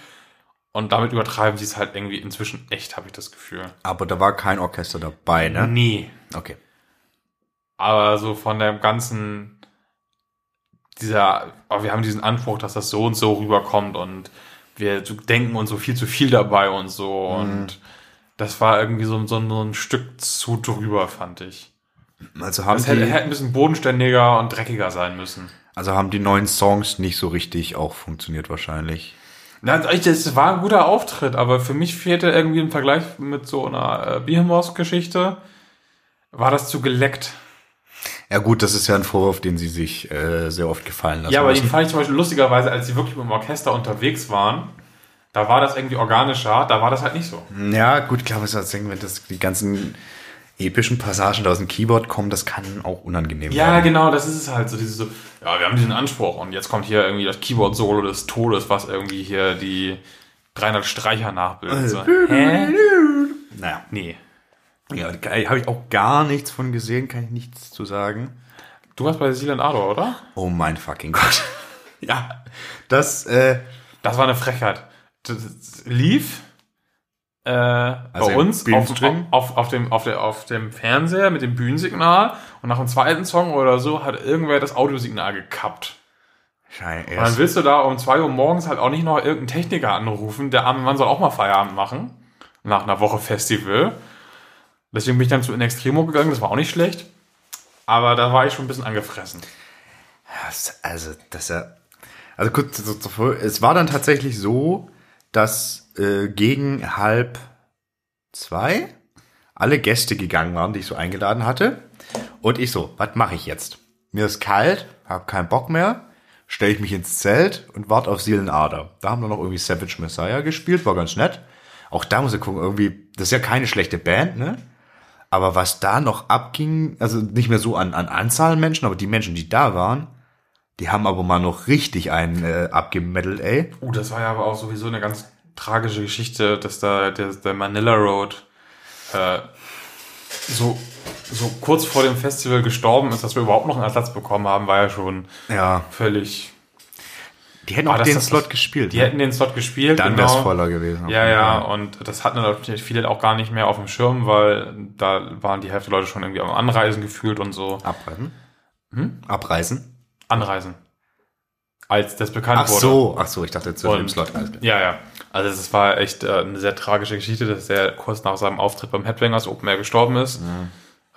Und damit übertreiben sie es halt irgendwie inzwischen echt, habe ich das Gefühl. Aber da war kein Orchester dabei, ne? Nee. Okay. Aber so von dem ganzen, dieser, oh, wir haben diesen Anspruch, dass das so und so rüberkommt und wir denken uns so viel zu viel dabei und so. Und das war irgendwie so, so, so ein Stück zu drüber, fand ich. Also haben, Das hätte, die, hätte ein bisschen bodenständiger und dreckiger sein müssen. also haben die neuen Songs nicht so richtig auch funktioniert wahrscheinlich. Na, das war ein guter Auftritt, aber für mich fehlte irgendwie im Vergleich mit so einer äh, Behemoth-Geschichte, war das zu geleckt. Ja gut, das ist ja ein Vorwurf, den sie sich äh, sehr oft gefallen lassen Ja, aber den fand ich zum Beispiel lustigerweise, als sie wirklich mit dem Orchester unterwegs waren, Da war das irgendwie organischer, da war das halt nicht so. Ja, gut, klar, was soll ich sagen, wenn das die ganzen epischen Passagen da aus dem Keyboard kommen, das kann auch unangenehm Ja, werden. genau, das ist es halt so. Dieses so, ja, wir haben diesen Anspruch und jetzt kommt hier irgendwie das Keyboard-Solo des Todes, was irgendwie hier die 300 Streicher nachbildet. So. Hä? Naja, Nee. Ja, habe ich auch gar nichts von gesehen, kann ich nichts zu sagen. Du warst bei Seal Ardor, oder? Oh mein fucking Gott. *laughs* ja, das, äh, Das war eine Frechheit. Das lief äh, Also bei uns auf, auf, auf, dem, auf, der, auf dem Fernseher mit dem Bühnensignal und nach dem zweiten Song oder so hat irgendwer das Audiosignal gekappt. Schein, Und dann willst du da um 2 Uhr morgens halt auch nicht noch irgendeinen Techniker anrufen. Der arme Mann soll auch mal Feierabend machen. Nach einer Woche Festival. Deswegen bin ich dann zu In Extremo gegangen. Das war auch nicht schlecht. Aber da war ich schon ein bisschen angefressen. Also, das ja. Also kurz, so, es war dann tatsächlich so, dass äh, gegen halb zwei alle Gäste gegangen waren, die ich so eingeladen hatte. Und ich so, was mache ich jetzt? Mir ist kalt, hab keinen Bock mehr, stelle ich mich ins Zelt und warte auf Seelenader. Da haben wir noch irgendwie Savage Messiah gespielt, war ganz nett. Auch da muss ich gucken, irgendwie, das ist ja keine schlechte Band, ne? Aber was da noch abging, also nicht mehr so an, an Anzahl Menschen, aber die Menschen, die da waren, die haben aber mal noch richtig einen äh, abgemettelt, ey. Uh, das war ja aber auch sowieso eine ganz tragische Geschichte, dass da der, der Manila Road äh, so, so kurz vor dem Festival gestorben ist, dass wir überhaupt noch einen Ersatz bekommen haben, war ja schon Ja, völlig. Die hätten auch den das- Slot gespielt. Die ne? hätten den Slot gespielt. Dann genau. wär's voller gewesen. Ja, ja, und das hatten natürlich viele auch gar nicht mehr auf dem Schirm, weil da waren die Hälfte der Leute schon irgendwie am Anreisen gefühlt und so. Abreisen? Hm? Abreisen? Anreisen. Als das bekannt Ach wurde. so, ach so, ich dachte zu dem Slot. Alles klar. Ja, ja. Also es war echt äh, eine sehr tragische Geschichte, dass er kurz nach seinem Auftritt beim Headbangers Open Air gestorben ist.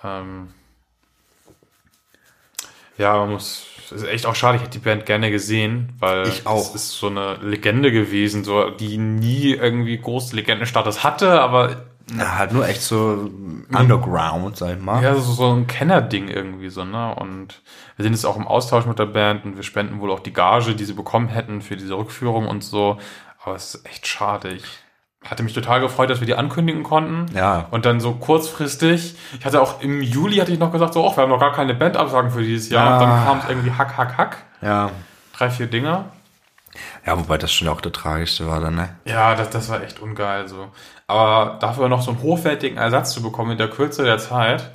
Ähm, ja, man muss. Ist echt auch schade, ich hätte die Band gerne gesehen, weil Ich auch. es ist so eine Legende gewesen, so die nie irgendwie große Legendenstatus hatte, aber Ja, halt nur echt so Underground, sag ich mal. ja, so, so ein Kennerding irgendwie so, ne? Und wir sind jetzt auch im Austausch mit der Band und wir spenden wohl auch die Gage, die sie bekommen hätten für diese Rückführung und so. Aber es ist echt schade. Ich hatte mich total gefreut, dass wir die ankündigen konnten. Ja. Und dann so kurzfristig, ich hatte auch im Juli hatte ich noch gesagt, so, ach, wir haben noch gar keine Bandabsagen für dieses Jahr. Und dann Ah. kam es irgendwie hack, hack, hack. Ja. Drei, vier Dinger. Ja, wobei das schon auch der tragischste war dann, ne? Ja, das, das war echt ungeil so. Aber dafür noch so einen hochwertigen Ersatz zu bekommen in der Kürze der Zeit,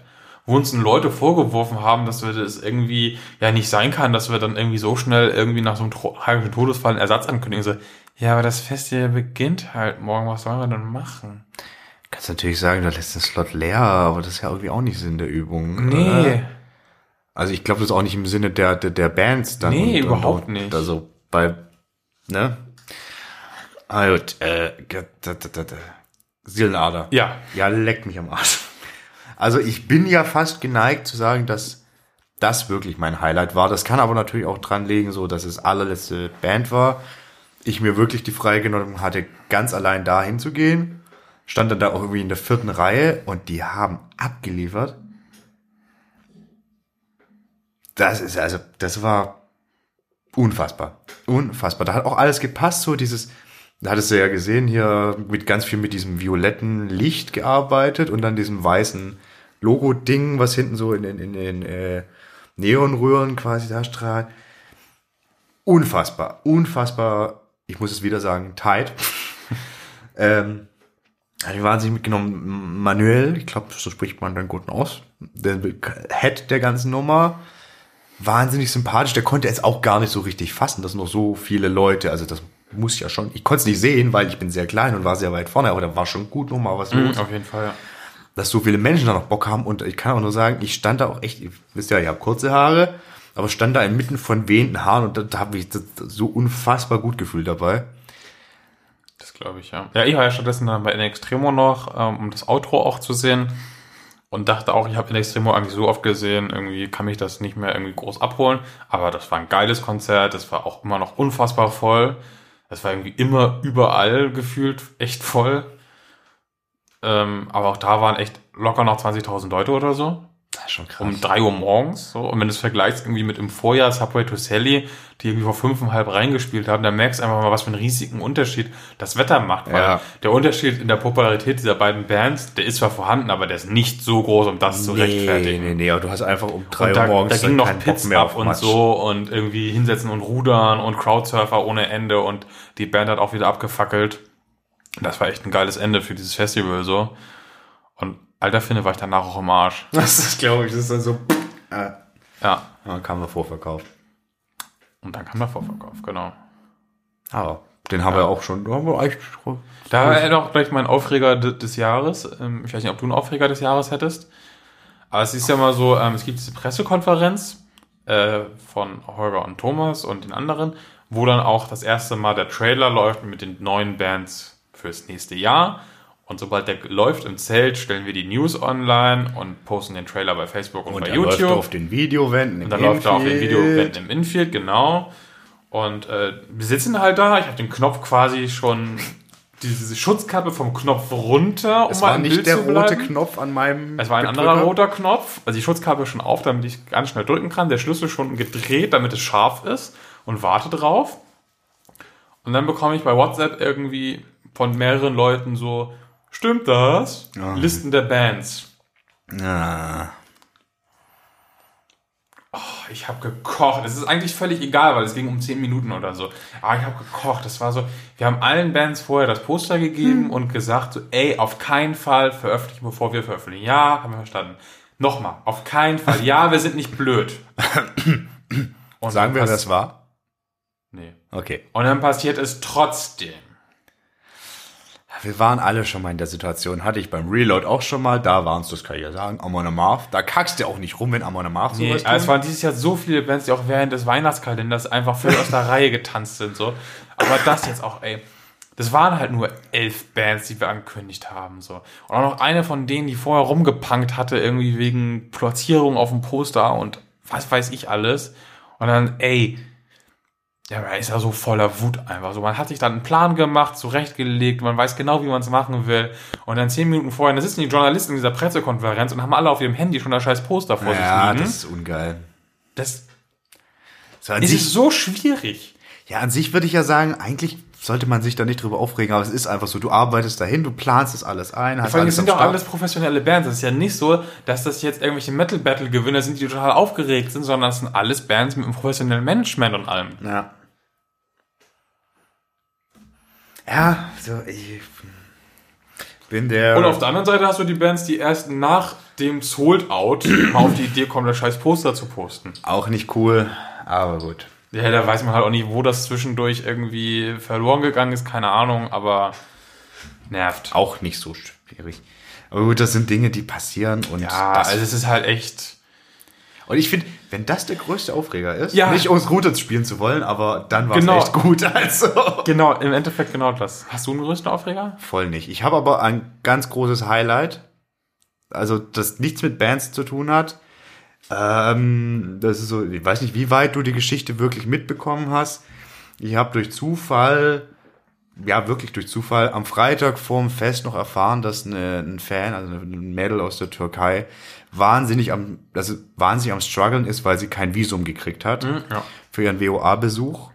wo uns dann Leute vorgeworfen haben, dass wir das irgendwie ja nicht sein kann, dass wir dann irgendwie so schnell irgendwie nach so einem tragischen Todesfall einen Ersatz ankündigen. So, ja, aber das Festival beginnt halt morgen, was sollen wir denn machen? Kannst natürlich sagen, du lässt den Slot leer, aber das ist ja irgendwie auch nicht Sinn der Übung. Nee. Oder? Also ich glaube, das ist auch nicht im Sinne der, der, der Bands dann. Nee, überhaupt nicht. Also bei, ne? Ah, gut, äh. Seelenader. Ja. Ja, leckt mich am Arsch. Also ich bin ja fast geneigt zu sagen, dass das wirklich mein Highlight war. Das kann aber natürlich auch dran liegen, so dass es allerletzte Band war. Ich mir wirklich die Freigenommen hatte, ganz allein da hinzugehen. Stand dann da auch irgendwie in der vierten Reihe und die haben abgeliefert. Das ist also, das war unfassbar. Unfassbar. Da hat auch alles gepasst, so dieses, da hattest du ja gesehen, hier mit ganz viel mit diesem violetten Licht gearbeitet und dann diesem weißen Logo-Ding, was hinten so in den in, in, äh, Neonröhren quasi da strahlt. Unfassbar, unfassbar, ich muss es wieder sagen, tight. *laughs* ähm, hat mich wahnsinnig mitgenommen. Manuel, ich glaube, so spricht man dann gut aus. Der Head der ganzen Nummer. Wahnsinnig sympathisch. Der konnte es auch gar nicht so richtig fassen, dass noch so viele Leute, also das muss ja schon, ich konnte es nicht sehen, weil ich bin sehr klein und war sehr weit vorne, aber da war schon gut nochmal was los Auf jeden Fall, ja. dass so viele Menschen da noch Bock haben. Und ich kann auch nur sagen, ich stand da auch echt, ihr wisst ja, ich habe kurze Haare, aber stand da inmitten von wehenden Haaren und da, da habe ich so unfassbar gut gefühlt dabei. Das glaube ich, ja. Ja, ich war ja stattdessen dann bei In Extremo noch, ähm, um das Outro auch zu sehen. Und dachte auch, ich habe In Extremo eigentlich so oft gesehen, irgendwie kann mich das nicht mehr irgendwie groß abholen. Aber das war ein geiles Konzert, das war auch immer noch unfassbar voll. Das war irgendwie immer überall gefühlt echt voll. Ähm, aber auch da waren echt locker noch 20.000 Leute oder so. Schon krass. um drei Uhr morgens. So. Und wenn du es vergleichst irgendwie mit im Vorjahr Subway to Sally, die irgendwie vor fünfeinhalb reingespielt haben, dann merkst du einfach mal, was für einen riesigen Unterschied das Wetter macht. Weil Ja. der Unterschied in der Popularität dieser beiden Bands, der ist zwar vorhanden, aber der ist nicht so groß, um das zu nee, rechtfertigen. nee, nee, aber du hast einfach um drei Und Uhr da, morgens da ging noch Pits mehr ab auf und Matsch. so und irgendwie hinsetzen und rudern und Crowdsurfer ohne Ende und die Band hat auch wieder abgefackelt. Das war echt ein geiles Ende für dieses Festival so. Und alter Finde war ich danach auch im Arsch. *laughs* Das ist, glaube ich, das ist dann so, äh, Ja. dann kam er vorverkauft. Und dann kam der Vorverkauf, genau. Aber den haben wir auch schon, da haben wir eigentlich, Da war er auch gleich mein Aufreger de- des Jahres. Ähm, Ich weiß nicht, ob du einen Aufreger des Jahres hättest. Aber es ist ja mal so, ähm, es gibt diese Pressekonferenz äh, von Holger und Thomas und den anderen, wo dann auch das erste Mal der Trailer läuft mit den neuen Bands fürs nächste Jahr. Und sobald der läuft im Zelt, stellen wir die News online und posten den Trailer bei Facebook und, und bei er YouTube. läuft auf den Videowänden im Und dann läuft er auf den Infield. Videowänden im Infield, genau. Und äh, wir sitzen halt da. Ich habe den Knopf quasi schon, diese Schutzkappe vom Knopf runter, um Es war nicht Bild der rote. Knopf an meinem Es war ein Gedrücker. anderer roter Knopf. Also die Schutzkappe schon auf, damit ich ganz schnell drücken kann. Der Schlüssel schon gedreht, damit es scharf ist und warte drauf. Und dann bekomme ich bei WhatsApp irgendwie von mehreren Leuten so, stimmt das? Ah. Listen der Bands. Ah. Ich habe gekocht. Es ist eigentlich völlig egal, weil es ging um 10 Minuten oder so. Aber ich habe gekocht. Das war so, wir haben allen Bands vorher das Poster gegeben und gesagt so, ey, auf keinen Fall veröffentlichen, bevor wir veröffentlichen. Ja, haben wir verstanden. Nochmal, auf keinen Fall. Ja, wir sind nicht blöd. *coughs* Und Sagen wir, dann das war? Nee. Okay. Und dann passiert es trotzdem. Wir waren alle schon mal in der Situation. Hatte ich beim Reload auch schon mal. Da waren es, das kann ich ja sagen, Amon Amarth. Da kackst du auch nicht rum, wenn Amon Amarth Nee, sowas aber es tun. waren dieses Jahr so viele Bands, die auch während des Weihnachtskalenders einfach völlig aus der Reihe getanzt sind. So. Aber das jetzt auch, ey. Das waren halt nur elf Bands, die wir angekündigt haben. So. Und auch noch eine von denen, die vorher rumgepunkt hatte, irgendwie wegen Platzierung auf dem Poster und was weiß ich alles. Und dann, ey, ja, man ist ja so voller Wut einfach so. Man hat sich dann einen Plan gemacht, zurechtgelegt, man weiß genau, wie man es machen will. Und dann zehn Minuten vorher, da sitzen die Journalisten in dieser Pressekonferenz und haben alle auf ihrem Handy schon das scheiß Poster vor ja, sich liegen. das ist ungeil. Das So, an, es sich, ist so schwierig. ja, an sich würde ich ja sagen, eigentlich sollte man sich da nicht drüber aufregen, aber es ist einfach so, du arbeitest dahin, du planst das alles ein, Vor allem, es sind doch alles professionelle Bands. Es ist ja nicht so, dass das jetzt irgendwelche Metal-Battle-Gewinner sind, die total aufgeregt sind, sondern es sind alles Bands mit einem professionellen Management und allem. Ja. Ja, so, ich bin der. Und auf der anderen Seite hast du die Bands, die erst nach dem Sold Out auf die Idee kommen, das scheiß Poster zu posten. auch nicht cool, aber gut. Ja, da weiß man halt auch nicht, wo das zwischendurch irgendwie verloren gegangen ist, keine Ahnung, aber nervt. Auch nicht so schwierig. Aber gut, das sind Dinge, die passieren und Ja, also es ist halt echt. und ich finde, wenn das der größte Aufreger ist, Ja. nicht ums Route spielen zu wollen, aber dann war es Genau. echt gut. Also Genau, im Endeffekt genau das. Hast du einen größten Aufreger? voll nicht. Ich habe aber ein ganz großes Highlight, also das nichts mit Bands zu tun hat. Ähm, das ist so, ich weiß nicht, wie weit du die Geschichte wirklich mitbekommen hast. Ich habe durch Zufall, ja wirklich durch Zufall, am Freitag vorm Fest noch erfahren, dass eine, ein Fan, also ein Mädel aus der Türkei, wahnsinnig am, also wahnsinnig am struggeln ist, weil sie kein Visum gekriegt hat ja. für ihren WOA-Besuch.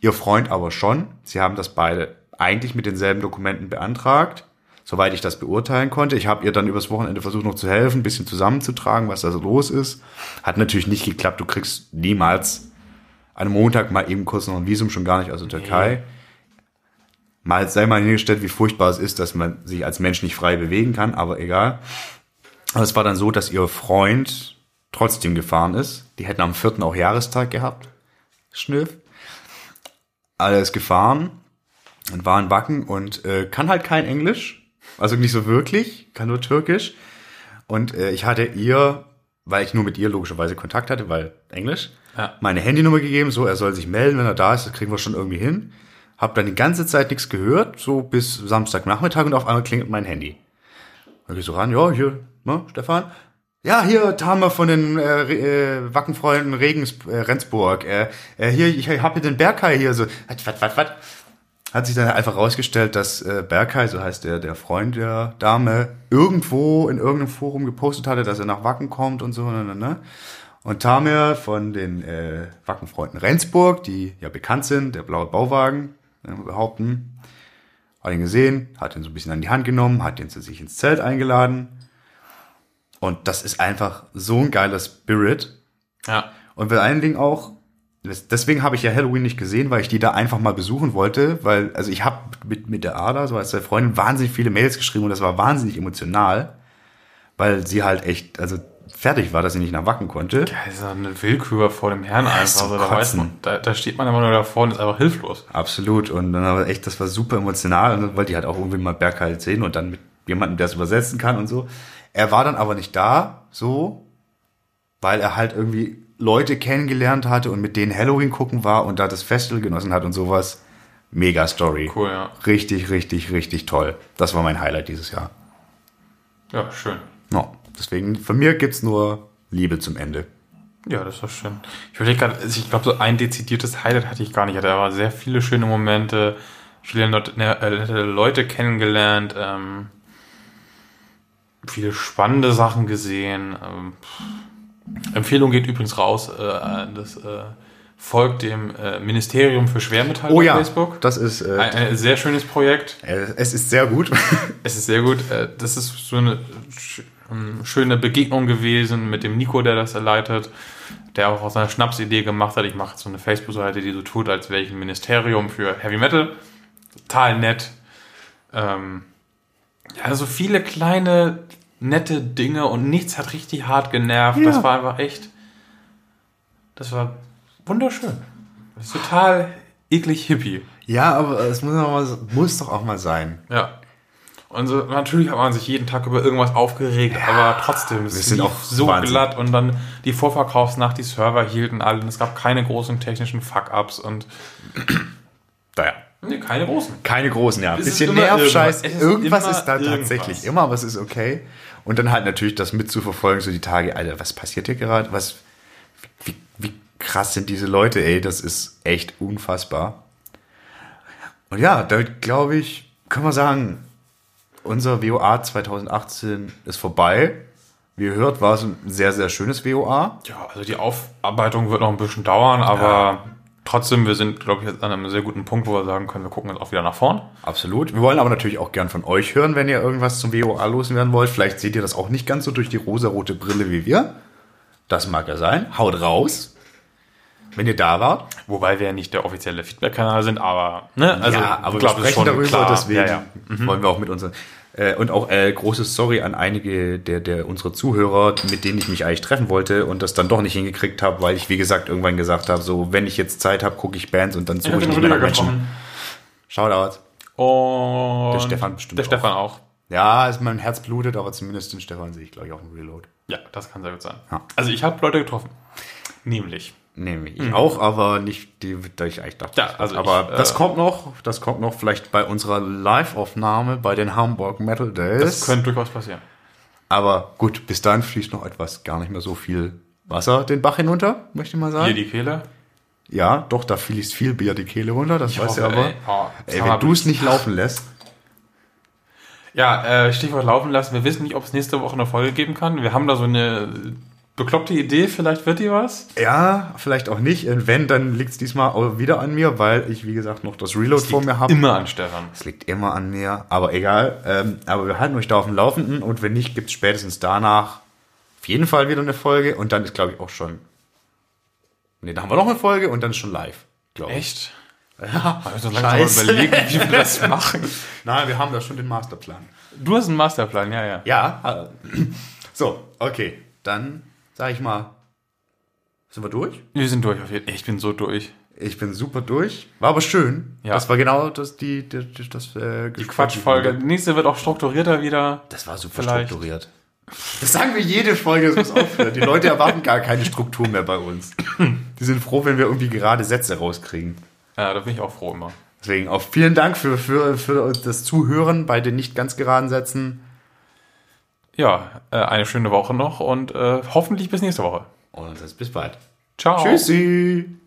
Ihr Freund aber schon. Sie haben das beide eigentlich mit denselben Dokumenten beantragt, soweit ich das beurteilen konnte. Ich habe ihr dann übers Wochenende versucht noch zu helfen, ein bisschen zusammenzutragen, was da so los ist. Hat natürlich nicht geklappt. Du kriegst niemals an Montag mal eben kurz noch ein Visum, schon gar nicht aus der Türkei. Mal sei mal hingestellt, wie furchtbar es ist, dass man sich als Mensch nicht frei bewegen kann, aber egal. Aber es war dann so, dass ihr Freund trotzdem gefahren ist. Die hätten am 4. auch Jahrestag gehabt. Schnüff. Alle ist gefahren und war in Wacken und äh, kann halt kein Englisch. Also nicht so wirklich, kann nur Türkisch. Und äh, ich hatte ihr, weil ich nur mit ihr logischerweise Kontakt hatte, weil Englisch, Ja. meine Handynummer gegeben, so er soll sich melden, wenn er da ist, das kriegen wir schon irgendwie hin. Hab dann die ganze Zeit nichts gehört, so bis Samstagnachmittag und auf einmal klingelt mein Handy. Dann geh ich so ran, ja, hier, ne, Stefan? Ja, hier, Tame von den äh, äh, Wackenfreunden Regens, äh, Rendsburg. Äh, äh, hier, ich hab hier den Berghai hier so. Was, was, was, was? hat sich dann einfach rausgestellt, dass äh, Berkay, so heißt der, der Freund der Dame, irgendwo in irgendeinem Forum gepostet hatte, dass er nach Wacken kommt und so. Ne, ne, ne. Und Tamir von den äh, Wackenfreunden Rendsburg, die ja bekannt sind, der blaue Bauwagen, äh, behaupten, hat ihn gesehen, hat ihn so ein bisschen an die Hand genommen, hat ihn zu sich ins Zelt eingeladen. Und das ist einfach so ein geiler Spirit. Ja. Und vor allen Dingen auch, deswegen habe ich ja Halloween nicht gesehen, weil ich die da einfach mal besuchen wollte, weil, also ich habe mit, mit der Ada, so als der Freundin, wahnsinnig viele Mails geschrieben und das war wahnsinnig emotional, weil sie halt echt, also fertig war, dass sie nicht nach Wacken konnte. Ja, ist ja eine Willkür vor dem Herrn einfach. Also, da, weiß man, da, da steht man immer nur davor und ist einfach hilflos. Absolut. Und dann aber echt, das war super emotional und dann wollte ich halt auch irgendwie mal Berg halt sehen und dann mit jemandem, der es übersetzen kann und so. Er war dann aber nicht da, so, weil er halt irgendwie Leute kennengelernt hatte und mit denen Halloween gucken war und da das Festival genossen hat und sowas. Mega Story. Cool, ja. Richtig, richtig, richtig toll. Das war mein Highlight dieses Jahr. Ja, schön. No. Deswegen, von mir gibt's nur Liebe zum Ende. Ja, das war schön. Ich überlege gerade, also ich glaube, so ein dezidiertes Highlight hatte ich gar nicht. Ich hatte aber sehr viele schöne Momente, viele nette, äh, Leute kennengelernt, ähm, viele spannende Sachen gesehen. Ähm. Empfehlung geht übrigens raus, äh, das äh, folgt dem äh, Ministerium für Schwermetalle Oh auf ja, Facebook. das ist, äh, Ein, ein sehr schönes Projekt. äh, es ist sehr gut. *laughs* Es ist sehr gut. Äh, Das ist so eine sch- ähm, schöne Begegnung gewesen mit dem Nico, der das leitet, der auch aus einer Schnapsidee gemacht hat. Ich mache jetzt so eine Facebook-Seite, die so tut, als wäre ich ein Ministerium für Heavy Metal. Total nett. Ähm, ja, so viele kleine, nette Dinge und nichts hat richtig hart genervt. Ja. Das war einfach echt. Das war wunderschön. Das ist total eklig hippie. ja, aber es muss, doch mal, muss doch auch mal sein. Ja. Und so, natürlich hat man sich jeden Tag über irgendwas aufgeregt, aber trotzdem, es sind lief auch so Wahnsinn. glatt und dann die Vorverkaufsnacht, die Server hielten alle und es gab keine großen technischen Fuck-Ups und *clears throat* Naja. nee, keine großen. Keine großen, ja. Ein Es ist bisschen Nervscheiß. irgendwas. Es ist Irgendwas ist da irgendwas. tatsächlich immer, aber es ist okay. Und dann halt natürlich das mitzuverfolgen, so die Tage, Alter, was passiert hier gerade? Was, wie, wie krass sind diese Leute, ey? Das ist echt unfassbar. Und ja, da glaube ich, können wir sagen, unser WOA 2018 ist vorbei. Wie ihr hört, war es ein sehr, sehr schönes WOA. Ja, also die Aufarbeitung wird noch ein bisschen dauern, aber trotzdem, wir sind, glaube ich, jetzt an einem sehr guten Punkt, wo wir sagen können, wir gucken jetzt auch wieder nach vorn. Absolut. Wir wollen aber natürlich auch gern von euch hören, wenn ihr irgendwas zum WOA loswerden wollt. Vielleicht seht ihr das auch nicht ganz so durch die rosarote Brille wie wir. Das mag ja sein. Haut raus. Wenn ihr da wart. Wobei wir ja nicht der offizielle Feedback-Kanal sind, aber, ne, also, ja, aber wir glaub, das ist sprechen darüber, klar. deswegen Ja, ja. Mhm. wollen wir auch mit unseren äh, und auch äh, großes Sorry an einige der, der unserer Zuhörer, mit denen ich mich eigentlich treffen wollte und das dann doch nicht hingekriegt habe, weil ich, wie gesagt, irgendwann gesagt habe, so, wenn ich jetzt Zeit habe, gucke ich Bands und dann Ich suche ich den nicht mehr nach Menschen. Shoutout. Und Der Stefan bestimmt Der Stefan auch. Ja, ist mein Herz blutet, aber zumindest den Stefan sehe ich, glaube ich, auf dem Reload. Ja, das kann sehr gut sein. Ja. Also ich habe Leute getroffen. Nämlich. Nehme ich auch, aber nicht die, da ich eigentlich dachte. Mhm. Ja, also aber ich, das äh, kommt noch, das kommt noch vielleicht bei unserer Live-Aufnahme bei den Hamburg Metal Days. Das könnte durchaus passieren. aber gut, bis dahin fließt noch etwas, gar nicht mehr so viel Wasser den Bach hinunter, möchte ich mal sagen. Hier die Kehle. ja, doch, da fließt viel Bier die Kehle runter, das Ich du hoffe, aber. ey, oh, Ey, wenn du es nicht laufen lässt, Ja, äh, Stichwort laufen lassen. Wir wissen nicht, ob es nächste Woche eine Folge geben kann. Wir haben da so eine bekloppte Idee. Vielleicht wird die was. ja, vielleicht auch nicht. Und wenn, dann liegt es diesmal auch wieder an mir, weil ich, wie gesagt, noch das Reload vor mir habe. Immer an Stefan. Es liegt immer an mir, aber egal. Ähm, aber wir halten euch da auf dem Laufenden und wenn nicht, gibt es spätestens danach auf jeden Fall wieder eine Folge und dann ist, glaube ich, auch schon. Ne, dann haben wir noch eine Folge und dann ist schon live, glaube ich. Echt? Ja, Also langsam mal überlegen, wie wir das machen. *laughs* Nein, wir haben da schon den Masterplan. Du hast einen Masterplan, ja, ja. Ja, äh, *clears throat* so, okay. Dann sage ich mal, sind wir durch? Wir sind durch auf jeden Fall. Ich bin so durch. Ich bin super durch. War aber schön. Ja. Das war genau das, die, die, die das, äh, Die Quatschfolge. Die nächste wird auch strukturierter wieder. Das war super Vielleicht. strukturiert. Das sagen wir jede Folge, das muss aufhören. Die Leute erwarten gar keine Struktur mehr bei uns. Die sind froh, wenn wir irgendwie gerade Sätze rauskriegen. Ja, da bin ich auch froh immer. Deswegen auch vielen Dank für, für, für das Zuhören bei den nicht ganz geraden Sätzen. Ja, äh, eine schöne Woche noch und äh, hoffentlich bis nächste Woche. Und bis bald. Ciao. Tschüssi.